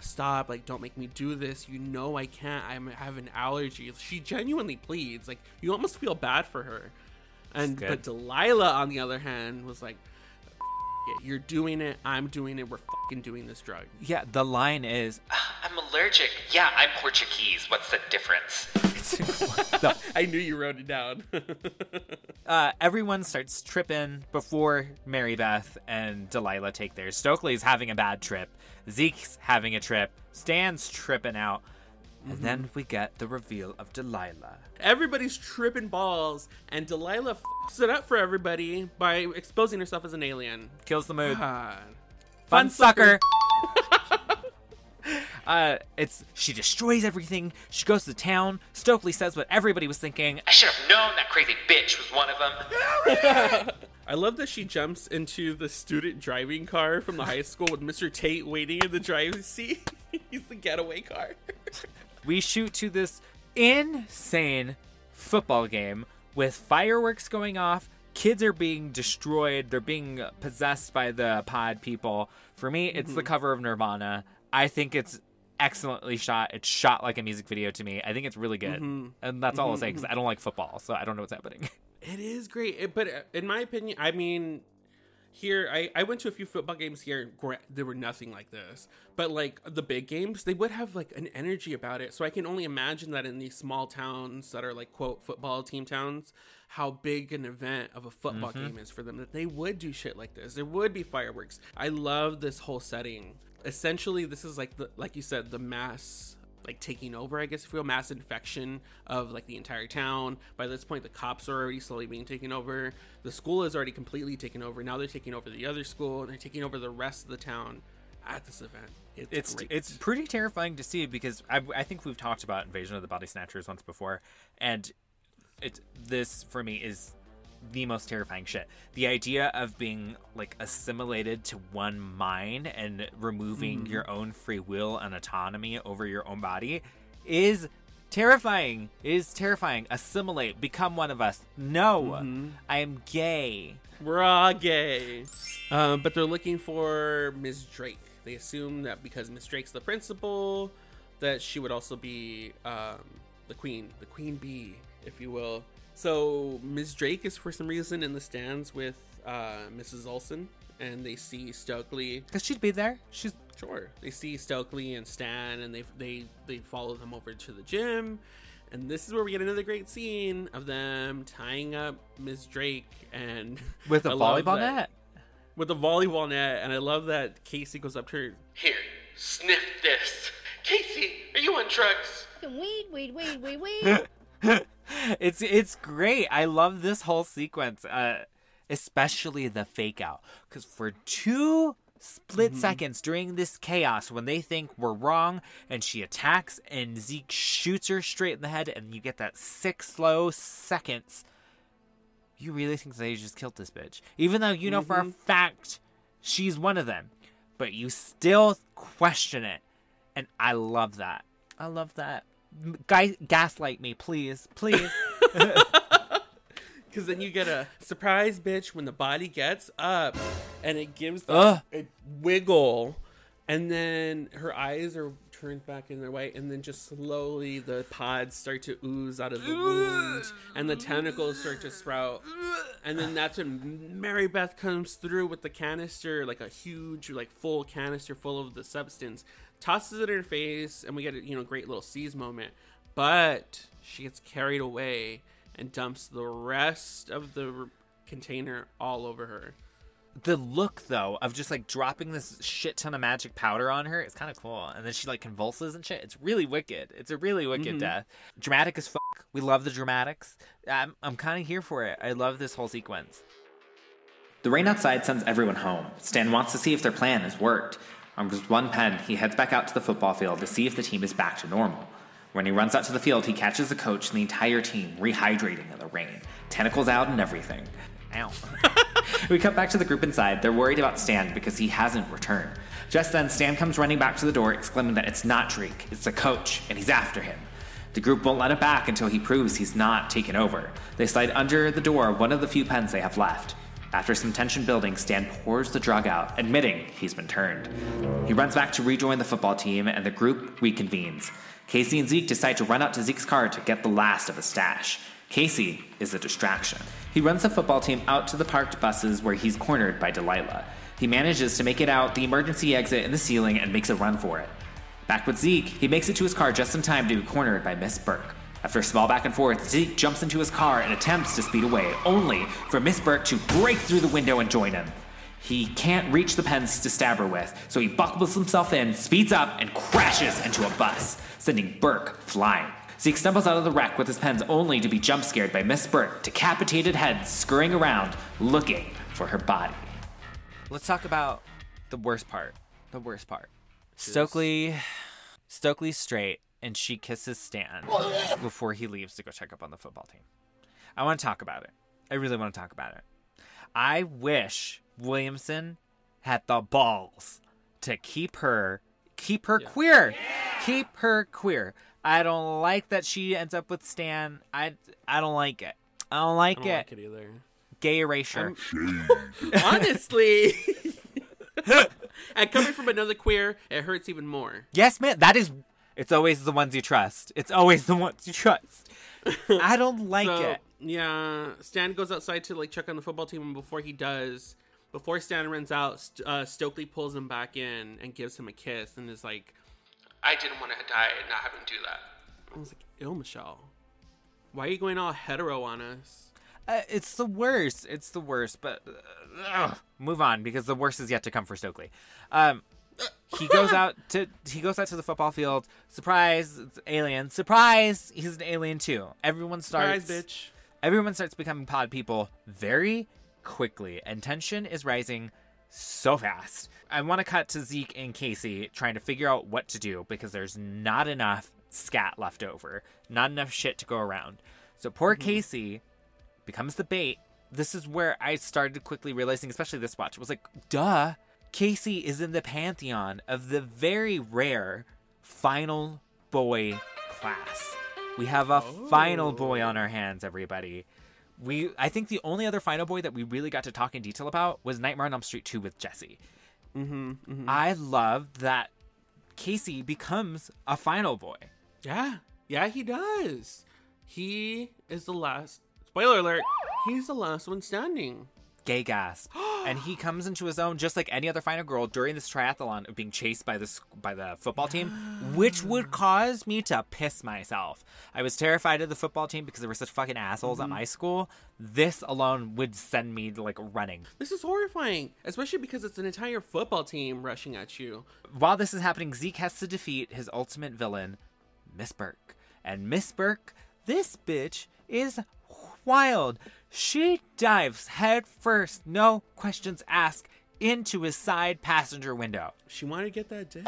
stop, like, don't make me do this. You know I can't. I'm, I have an allergy. She genuinely pleads. Like, you almost feel bad for her. And but. Delilah, on the other hand, was like, it. you're doing it. I'm doing it. We're fucking doing this drug. Yeah, the line is I'm allergic. Yeah, I'm Portuguese. What's the difference? I knew you wrote it down. uh, everyone starts tripping before Mary Beth and Delilah take theirs. Stokely's having a bad trip. Zeke's having a trip. Stan's tripping out. And Mhm. then we get the reveal of Delilah. Everybody's tripping balls, and Delilah fucks it up for everybody by exposing herself as an alien. Kills the mood. God. Fun sucker. uh, it's she destroys everything. She goes to town. Stokely says what everybody was thinking. I should have known that crazy bitch was one of them. I love that she jumps into the student driving car from the high school with Mr. Tate waiting in the driver's seat. He's the getaway car. We shoot to this insane football game with fireworks going off. Kids are being destroyed. They're being possessed by the pod people. For me, it's the Mhm. cover of Nirvana. I think it's excellently shot. It's shot like a music video to me. I think it's really good. Mhm. And that's all I'll Mhm, say because mhm. I don't like football, so I don't know what's happening. It is great, It- but uh, in my opinion, I mean, here I, I went to a few football games here there were nothing like this but like the big games they would have like an energy about it so i can only imagine that in these small towns that are like quote football team towns how big an event of a football Mhm. game is for them that they would do shit like this there would be fireworks i love this whole setting essentially this is like the like you said the mass like taking over, I guess if you will, mass infection of like the entire town. By this point, the cops are already slowly being taken over. The school is already completely taken over. Now they're taking over the other school and they're taking over the rest of the town at this event. It's it's it's pretty terrifying to see because I, I think we've talked about Invasion of the Body Snatchers once before, and it's this for me is the most terrifying shit. The idea of being like assimilated to one mind and removing Mhm. your own free will and autonomy over your own body is terrifying. Is terrifying. Assimilate, become one of us. No, I am gay. We're all gay. Um, but they're looking for Ms. Drake. They assume that because Ms. Drake's the principal, that she would also be um, the queen, the queen bee, if you will. So Ms. Drake is for some reason in the stands with uh, Mrs. Olson, and they see Stokely. Cause she'd be there. She's sure. They see Stokely and Stan, and they they they follow them over to the gym. And this is where we get another great scene of them tying up Ms. Drake and With a I love volleyball that- net? With a volleyball net, and I love that Casey goes up to her. Here, sniff this. Casey, are you on drugs? Weed, weed, weed, weed, weed. it's it's great. I love this whole sequence, uh, especially the fake out, because for two split seconds during this chaos, when they think we're wrong, and she attacks, and Zeke shoots her straight in the head, and you get that six slow seconds. You really think they just killed this bitch, even though you know for a Mhm. fact she's one of them, but you still question it, and I love that. I love that. Guy, gaslight me, please, please. Because then you get a surprise bitch when the body gets up, and it gives the, a wiggle, and then her eyes are turned back in their way, and then just slowly the pods start to ooze out of the wound, and the tentacles start to sprout, and then that's when Mary Beth comes through with the canister, like a huge, like full canister full of the substance, tosses it in her face, and we get a you know great little seize moment, but she gets carried away and dumps the rest of the r- container all over her. the look though of just like dropping this shit ton of magic powder on her is kind of cool. And then she like convulses and shit. It's really wicked. It's a really wicked Mhm. death. Dramatic as fuck. We love the dramatics. I'm, I'm kind of here for it. I love this whole sequence. The rain outside sends everyone home. Stan wants to see if their plan has worked. Armed with one pen, he heads back out to the football field to see if the team is back to normal. When he runs out to the field, he catches the coach and the entire team rehydrating in the rain. Tentacles out and everything. Ow. we cut back to the group inside. They're worried about Stan because he hasn't returned. Just then, Stan comes running back to the door, exclaiming that it's not Drake, it's the coach, and he's after him. The group won't let him back until he proves he's not taken over. They slide under the door one of the few pens they have left. After some tension building, Stan pours the drug out, admitting he's been turned. He runs back to rejoin the football team, and the group reconvenes. Casey and Zeke decide to run out to Zeke's car to get the last of his stash. Casey is a distraction. He runs the football team out to the parked buses where he's cornered by Delilah. He manages to make it out the emergency exit in the ceiling and makes a run for it. Back with Zeke, he makes it to his car just in time to be cornered by Miss Burke. After a small back and forth, Zeke jumps into his car and attempts to speed away, only for Miss Burke to break through the window and join him. He can't reach the pens to stab her with, so he buckles himself in, speeds up, and crashes into a bus, sending Burke flying. Zeke stumbles out of the wreck with his pens only to be jump scared by Miss Burke, decapitated head scurrying around, looking for her body. let's talk about the worst part the worst part stokely stokely's straight and she kisses stan before he leaves to go check up on the football team i want to talk about it i really want to talk about it i wish williamson had the balls to keep her keep her queer keep her queer i don't like that she ends up with stan i i don't like it i don't like I don't it like it either. gay erasure Honestly. and coming from another queer, it hurts even more. Yes, man. That is. It's always the ones you trust. It's always the ones you trust. I don't like So, it. Yeah, Stan goes outside to like check on the football team, and before he does, Before Stan runs out, uh, Stokely pulls him back in and gives him a kiss and is like, I didn't want to die and not having to do that. I was like, ill Michelle. Why are you going all hetero on us? Uh, it's the worst. It's the worst. But uh, ugh, move on because the worst is yet to come for Stokely. Um, he goes out to he goes out to the football field. Surprise! It's alien. Surprise! He's an alien too. Everyone starts. Surprise, bitch. Everyone starts becoming pod people very quickly, and tension is rising so fast. I want to cut to Zeke and Casey trying to figure out what to do because there's not enough scat left over, not enough shit to go around. So poor mm-hmm. Casey becomes the bait. This is where I started quickly realizing, especially this watch, it was like, duh, Casey is in the pantheon of the very rare final boy class. We have a final boy on our hands, everybody. We, I think the only other final boy that we really got to talk in detail about was Nightmare on Elm Street 2 with Jesse. Mm-hmm, mm-hmm. I love that Casey becomes a final boy. Yeah, yeah, he does. He is the last. Spoiler alert. He's the last one standing. Gay gasp. and he comes into his own just like any other final girl during this triathlon of being chased by this by the football team, which would cause me to piss myself. I was terrified of the football team because they were such fucking assholes at Mhm. my school. This alone would send me like running. This is horrifying, especially because it's an entire football team rushing at you. While this is happening, Zeke has to defeat his ultimate villain, Miss Burke. And Miss Burke, this bitch, is wild. She dives head first, no questions asked, into his side passenger window. She wanted to get that dick.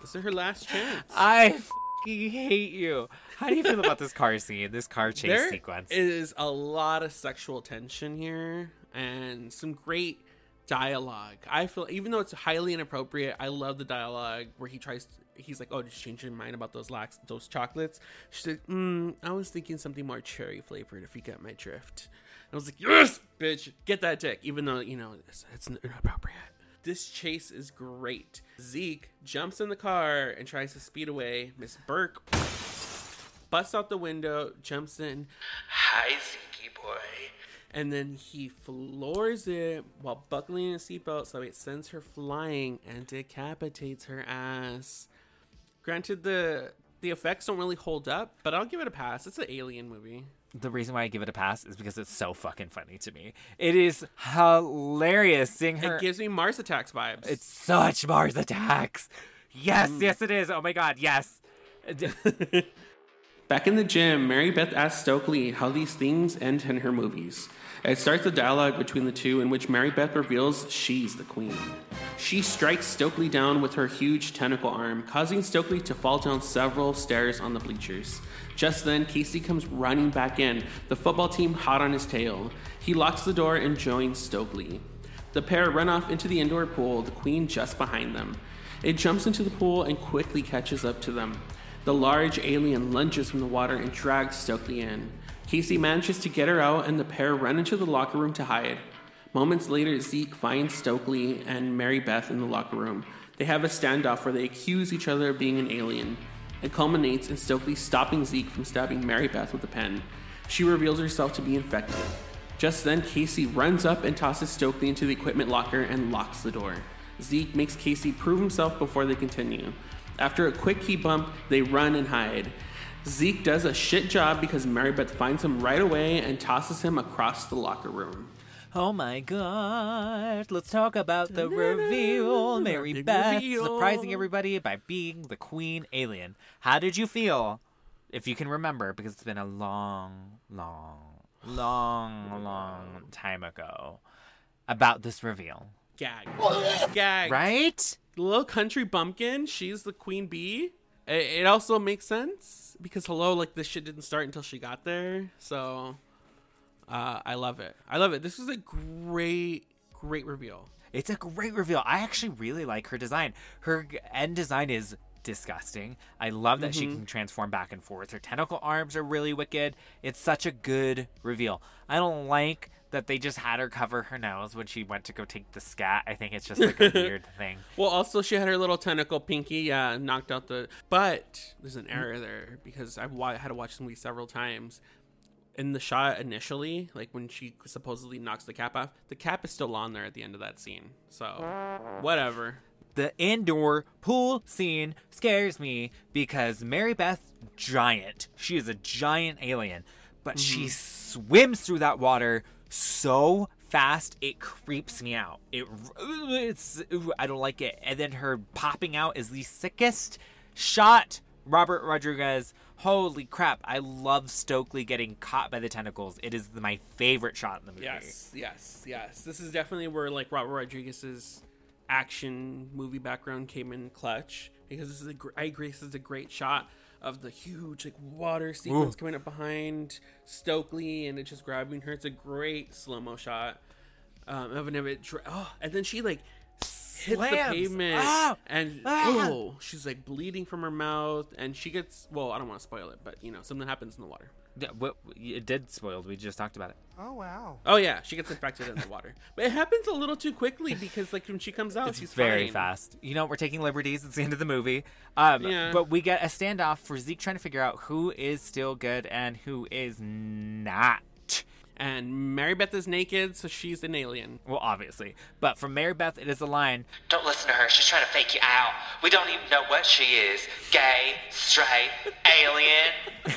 this is her last chance. I fucking hate you. How do you feel about this car scene, this car chase There sequence? is a lot of sexual tension here and some great dialogue. I feel even though it's highly inappropriate, I love the dialogue where he tries. He's like, "Oh, did you change your mind about those lax, those chocolates?" She's like, mm, "I was thinking something more cherry flavored. If you get my drift." And I was like, "Yes, bitch, get that dick." Even though you know it's, it's inappropriate. This chase is great. Zeke jumps in the car and tries to speed away. Miss Burke busts out the window, jumps in, Hi, Zeke boy. and then he floors it while buckling in his seatbelt so it sends her flying and decapitates her ass. Granted, the the effects don't really hold up, but I'll give it a pass. It's an alien movie. The reason why I give it a pass is because it's so fucking funny to me. It is hilarious seeing her. It gives me Mars Attacks vibes. It's such Mars attacks. Yes, Mm. yes, it is. Oh my god, yes. Back in the gym, Mary Beth asks Stokely how these things end in her movies. It starts a dialogue between the two in which Mary Beth reveals she's the queen. She strikes Stokely down with her huge tentacle arm, causing Stokely to fall down several stairs on the bleachers. Just then, Casey comes running back in, the football team hot on his tail. He locks the door and joins Stokely. The pair run off into the indoor pool, the queen just behind them. It jumps into the pool and quickly catches up to them. The large alien lunges from the water and drags Stokely in. Casey manages to get her out, and the pair run into the locker room to hide. Moments later, Zeke finds Stokely and Mary Beth in the locker room. They have a standoff where they accuse each other of being an alien. It culminates in Stokely stopping Zeke from stabbing Mary Beth with a pen. She reveals herself to be infected. Just then, Casey runs up and tosses Stokely into the equipment locker and locks the door. Zeke makes Casey prove himself before they continue. After a quick key bump, they run and hide. Zeke does a shit job because Marybeth finds him right away and tosses him across the locker room. Oh my god. Let's talk about the reveal. Mary Big Beth reveal. surprising everybody by being the queen alien. How did you feel? If you can remember, because it's been a long, long, long, long time ago about this reveal. Gag. Gag. Right? The little country bumpkin, she's the queen bee. It, also makes sense because, hello, like this shit didn't start until she got there. So uh, I love it. I love it. This is a great, great reveal. It's a great reveal. I actually really like her design. Her end design is disgusting. I love that she Mhm. can transform back and forth. Her tentacle arms are really wicked. It's such a good reveal. I don't like that they just had her cover her nose when she went to go take the scat. I think it's just like a weird thing. Well, also she had her little tentacle pinky, yeah, knocked out the. But there's an error there because I've wa- had to watch this movie several times. in the shot initially, like when she supposedly knocks the cap off, the cap is still on there at the end of that scene. So, whatever. The indoor pool scene scares me because Mary Beth giant. She is a giant alien, but she mm-hmm. swims through that water so fast it creeps me out. It it's I don't like it. And then her popping out is the sickest shot. Robert Rodriguez. Holy crap. I love Stokely getting caught by the tentacles. It is my favorite shot in the movie. Yes, yes, yes. This is definitely where like Robert Rodriguez's action movie background came in clutch because this is a I agree this is a great shot of the huge like water sequence Ooh. coming up behind Stokely and it just grabbing her. It's a great slow mo shot um, of an it. Dra- oh, and then she like hits the pavement Ah! and Ah! oh, she's like bleeding from her mouth and she gets well. I don't want to spoil it, but you know something happens in the water. Yeah, what- It did spoiled. We just talked about it. Oh wow. Oh yeah, she gets infected in the water, but it happens a little too quickly because like when she comes out, It's she's very fine. fast. You know, we're taking liberties. It's the end of the movie. Um, Yeah. But we get a standoff for Zeke trying to figure out who is still good and who is not. And Mary Beth is naked, so she's an alien. Well, obviously. But from Mary Beth, it is a line. Don't listen to her. She's trying to fake you out. We don't even know what she is. Gay, straight, alien.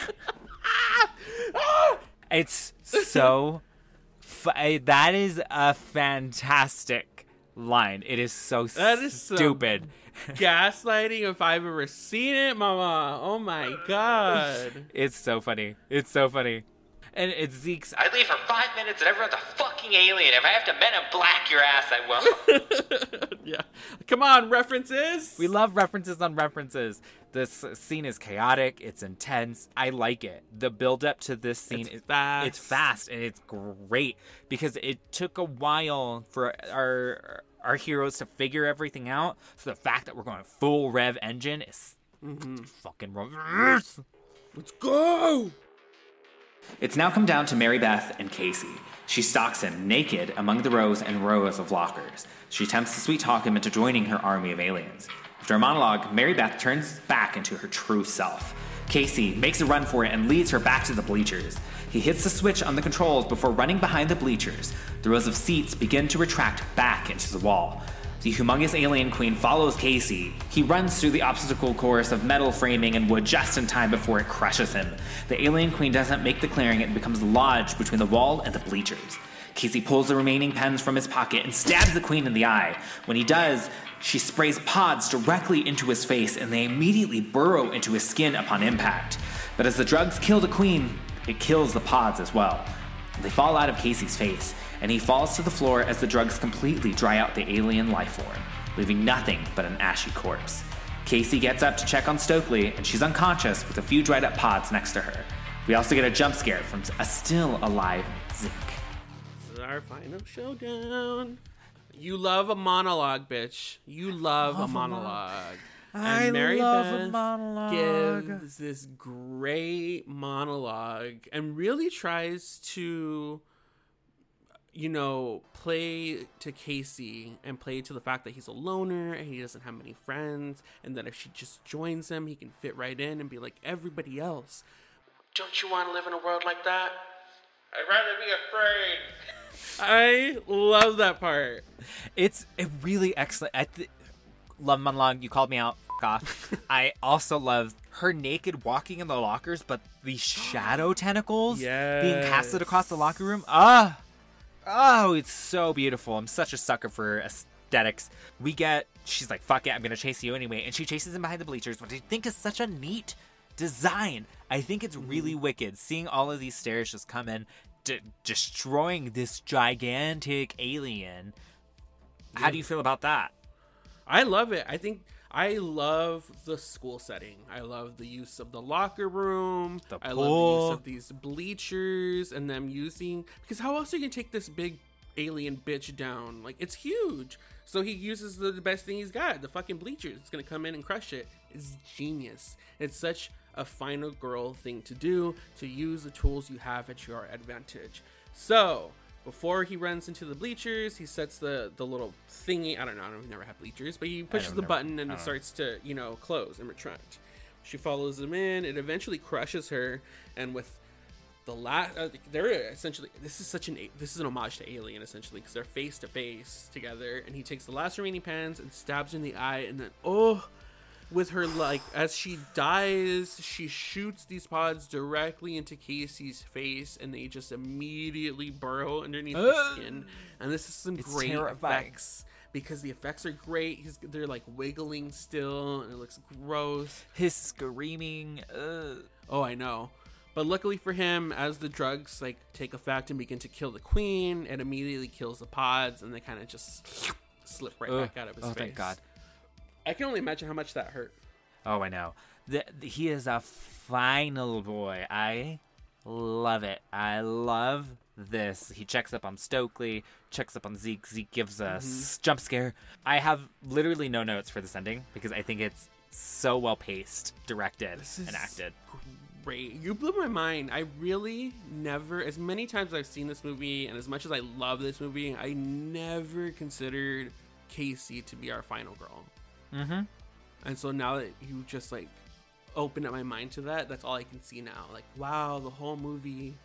It's so. Fu- eh, that is a fantastic line. It is so That is some stupid. Gaslighting if I've ever seen it, Mama. Oh my god. It's so funny. It's so funny. And it's Zeke's. I'd leave for five minutes and everyone's a fucking alien. If I have to men in black your ass, I will. yeah. Come on, references. We love references on references. This scene is chaotic. It's intense. I like it. The build up to this scene It's is fast. It's fast and it's great because it took a while for our our heroes to figure everything out. So the fact that we're going full rev engine is mm-hmm. fucking reverse. Let's go. It's now come down to Mary Beth and Casey. She stalks him naked among the rows and rows of lockers. She attempts to sweet talk him into joining her army of aliens. After a monologue, Mary Beth turns back into her true self. Casey makes a run for it and leads her back to the bleachers. He hits the switch on the controls before running behind the bleachers. The rows of seats begin to retract back into the wall. The humongous alien queen follows Casey. He runs through the obstacle course of metal framing and wood just in time before it crushes him. The alien queen doesn't make the clearing and becomes lodged between the wall and the bleachers. Casey pulls the remaining pens from his pocket and stabs the queen in the eye. When he does, she sprays pods directly into his face and they immediately burrow into his skin upon impact. But as the drugs kill the queen, it kills the pods as well. They fall out of Casey's face, and he falls to the floor as the drugs completely dry out the alien life form, leaving nothing but an ashy corpse. Casey gets up to check on Stokely, and she's unconscious with a few dried up pods next to her. We also get a jump scare from a still alive Zeke. This is our final showdown. You love a monologue, bitch. You love, a monologue. I and Mary love a Beth monologue. gives this great monologue and really tries to, you know, play to Casey and play to the fact that he's a loner and he doesn't have many friends, and that if she just joins him, he can fit right in and be like everybody else. Don't you want to live in a world like that? I'd rather be afraid. I love that part. It's a really excellent. I th- love monologue. You called me out. F- off. I also love her naked walking in the lockers, but the shadow tentacles being casted across the locker room. Ah, oh, it's so beautiful. I'm such a sucker for aesthetics. We get. She's like, "Fuck it, I'm gonna chase you anyway," and she chases him behind the bleachers, which I think is such a neat design. I think it's mm-hmm. really wicked seeing all of these stairs just come in, d- destroying this gigantic alien. How do you feel about that? I love it. I think I love the school setting. I love the use of the locker room. The I love the use of these bleachers and them using because how else are you gonna take this big alien bitch down? Like it's huge. So he uses the, the best thing he's got, the fucking bleachers. It's gonna come in and crush it. It's genius. It's such a final girl thing to do to use the tools you have at your advantage. So before he runs into the bleachers, he sets the the little thingy. I don't know. I don't never have bleachers, but he pushes the never- button and it starts to you know close and retract. She follows him in. It eventually crushes her, and with the last uh, they're essentially this is such an this is an homage to Alien essentially because they're face to face together, and he takes the last remaining pans and stabs her in the eye, and then oh, with her like as she dies, she shoots these pods directly into Casey's face, and they just immediately burrow underneath the skin, and this is some It's great terrifying. effects. Because the effects are great, He's, they're like wiggling still, and it looks gross. His screaming. Ugh. Oh, I know. But luckily for him, as the drugs like take effect and begin to kill the queen, it immediately kills the pods, and they kind of just slip right Ugh. back out of his Oh, face. thank God. I can only imagine how much that hurt. Oh, I know. The, the- he is a final boy. I love it. I love this. He checks up on Stokely, checks up on Zeke. Zeke gives a mm-hmm. s- jump scare. I have literally no notes for this ending because I think it's so well paced, directed, This is and acted. Great. You blew my mind. I really never, as many times as I've seen this movie, and as much as I love this movie, I never considered Casey to be our final girl. Mm-hmm. And so now that you just like opened up my mind to that, that's all I can see now. Like, wow, the whole movie,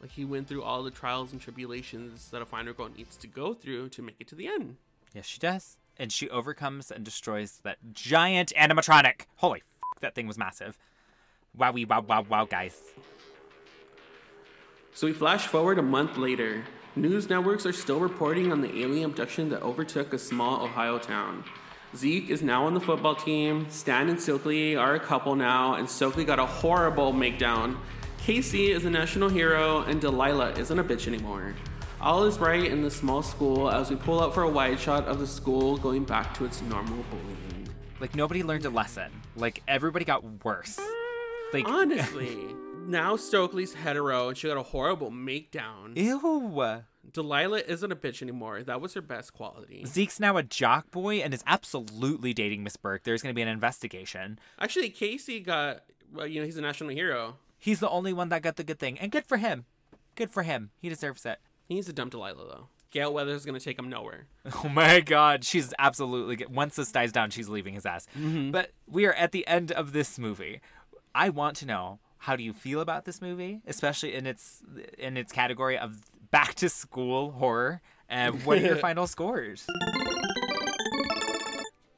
like he went through all the trials and tribulations that a final girl needs to go through to make it to the end. Yes, she does. And she overcomes and destroys that giant animatronic. Holy f- that thing was massive. Wowie, wow, wow, wow, guys. So we flash forward a month later. News networks are still reporting on the alien abduction that overtook a small Ohio town. Zeke is now on the football team. Stan and Stokely are a couple now, and Stokely got a horrible makedown. Casey is a national hero, and Delilah isn't a bitch anymore. All is right in the small school as we pull out for a wide shot of the school going back to its normal bullying. Like nobody learned a lesson. Like everybody got worse. Like Honestly, now Stokely's hetero, and she got a horrible makedown. Ew. Delilah isn't a bitch anymore. That was her best quality. Zeke's now a jock boy and is absolutely dating Miss Burke. There's going to be an investigation. Actually, Casey got, well, you know, he's a national hero. He's the only one that got the good thing, and good for him. Good for him. He deserves it. He needs to dump Delilah, though. Gale Weathers is going to take him nowhere. Oh my god, she's absolutely good. Once this dies down, she's leaving his ass. Mm-hmm. But we are at the end of this movie. I want to know how do you feel about this movie, especially in its in its category of back to school horror. And what are your final scores?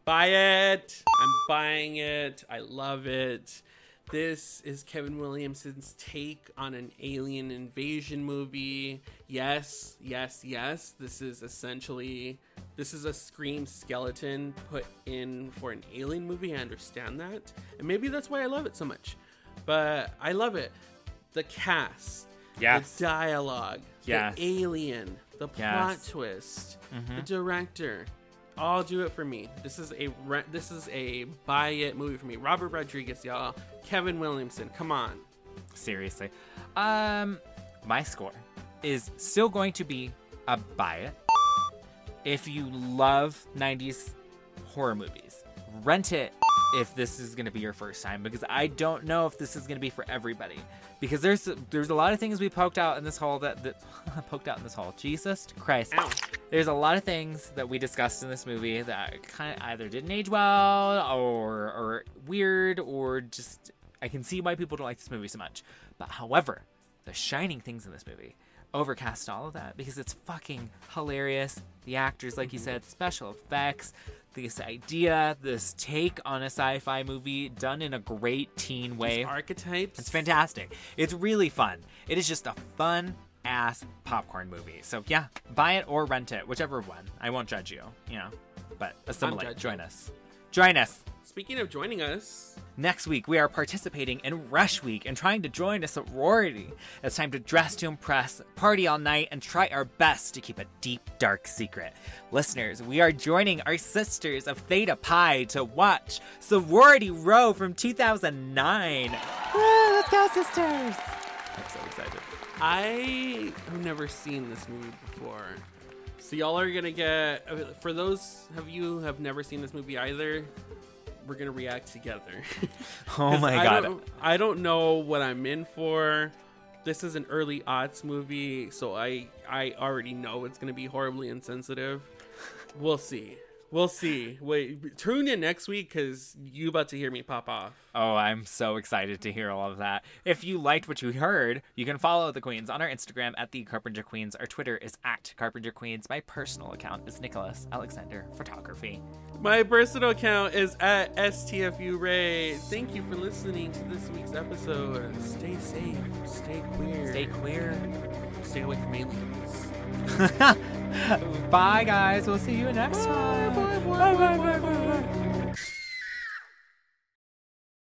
Buy it. I'm buying it. I love it. This is Kevin Williamson's take on an alien invasion movie. Yes, yes, yes. This is essentially this is a scream skeleton put in for an alien movie. I understand that. And maybe that's why I love it so much. But I love it. The cast, Yes. the dialogue, Yes. the alien, the plot Yes. twist, Mhm. the director, all do it for me. This is a re- this is a buy it movie for me. Robert Rodriguez, y'all. Kevin Williamson, come on. Seriously. Um my score is still going to be a buy it. If you love 90s horror movies, rent it if this is going to be your first time because I don't know if this is going to be for everybody. Because there's there's a lot of things we poked out in this hall that, that poked out in this hall. Jesus Christ. There's a lot of things that we discussed in this movie that kind of either didn't age well or or weird or just I can see why people don't like this movie so much. But however, the shining things in this movie overcast all of that because it's fucking hilarious. The actors, like you said, special effects, this idea, this take on a sci-fi movie done in a great teen way. archetypes. It's fantastic. It's really fun. It is just a fun ass popcorn movie. So yeah, buy it or rent it, whichever one. I won't judge you, you know. But assimilate. Join us. Join us. Speaking of joining us, Next week, we are participating in Rush Week and trying to join a sorority. It's time to dress to impress, party all night, and try our best to keep a deep, dark secret. Listeners, we are joining our sisters of Theta Pi to watch Sorority Row from 2009. Woo, let's go, sisters! I'm so excited. I have never seen this movie before. So y'all are gonna get for those of you who have never seen this movie either. We're gonna react together. oh my I God. Don't, I don't know what I'm in for. This is an early odds movie, so I I already know it's gonna be horribly insensitive. We'll see. We'll see. Wait, tune in next week because you about to hear me pop off. Oh, I'm so excited to hear all of that. If you liked what you heard, you can follow the Queens on our Instagram at the Carpenter Queens. Our Twitter is at Carpenter Queens. My personal account is Nicholas Alexander Photography. My personal account is at STFU Ray. Thank you for listening to this week's episode. Stay safe. Stay queer. Stay queer. Stay away from aliens. Bye, guys. We'll see you next time. bye, bye, bye, bye, bye.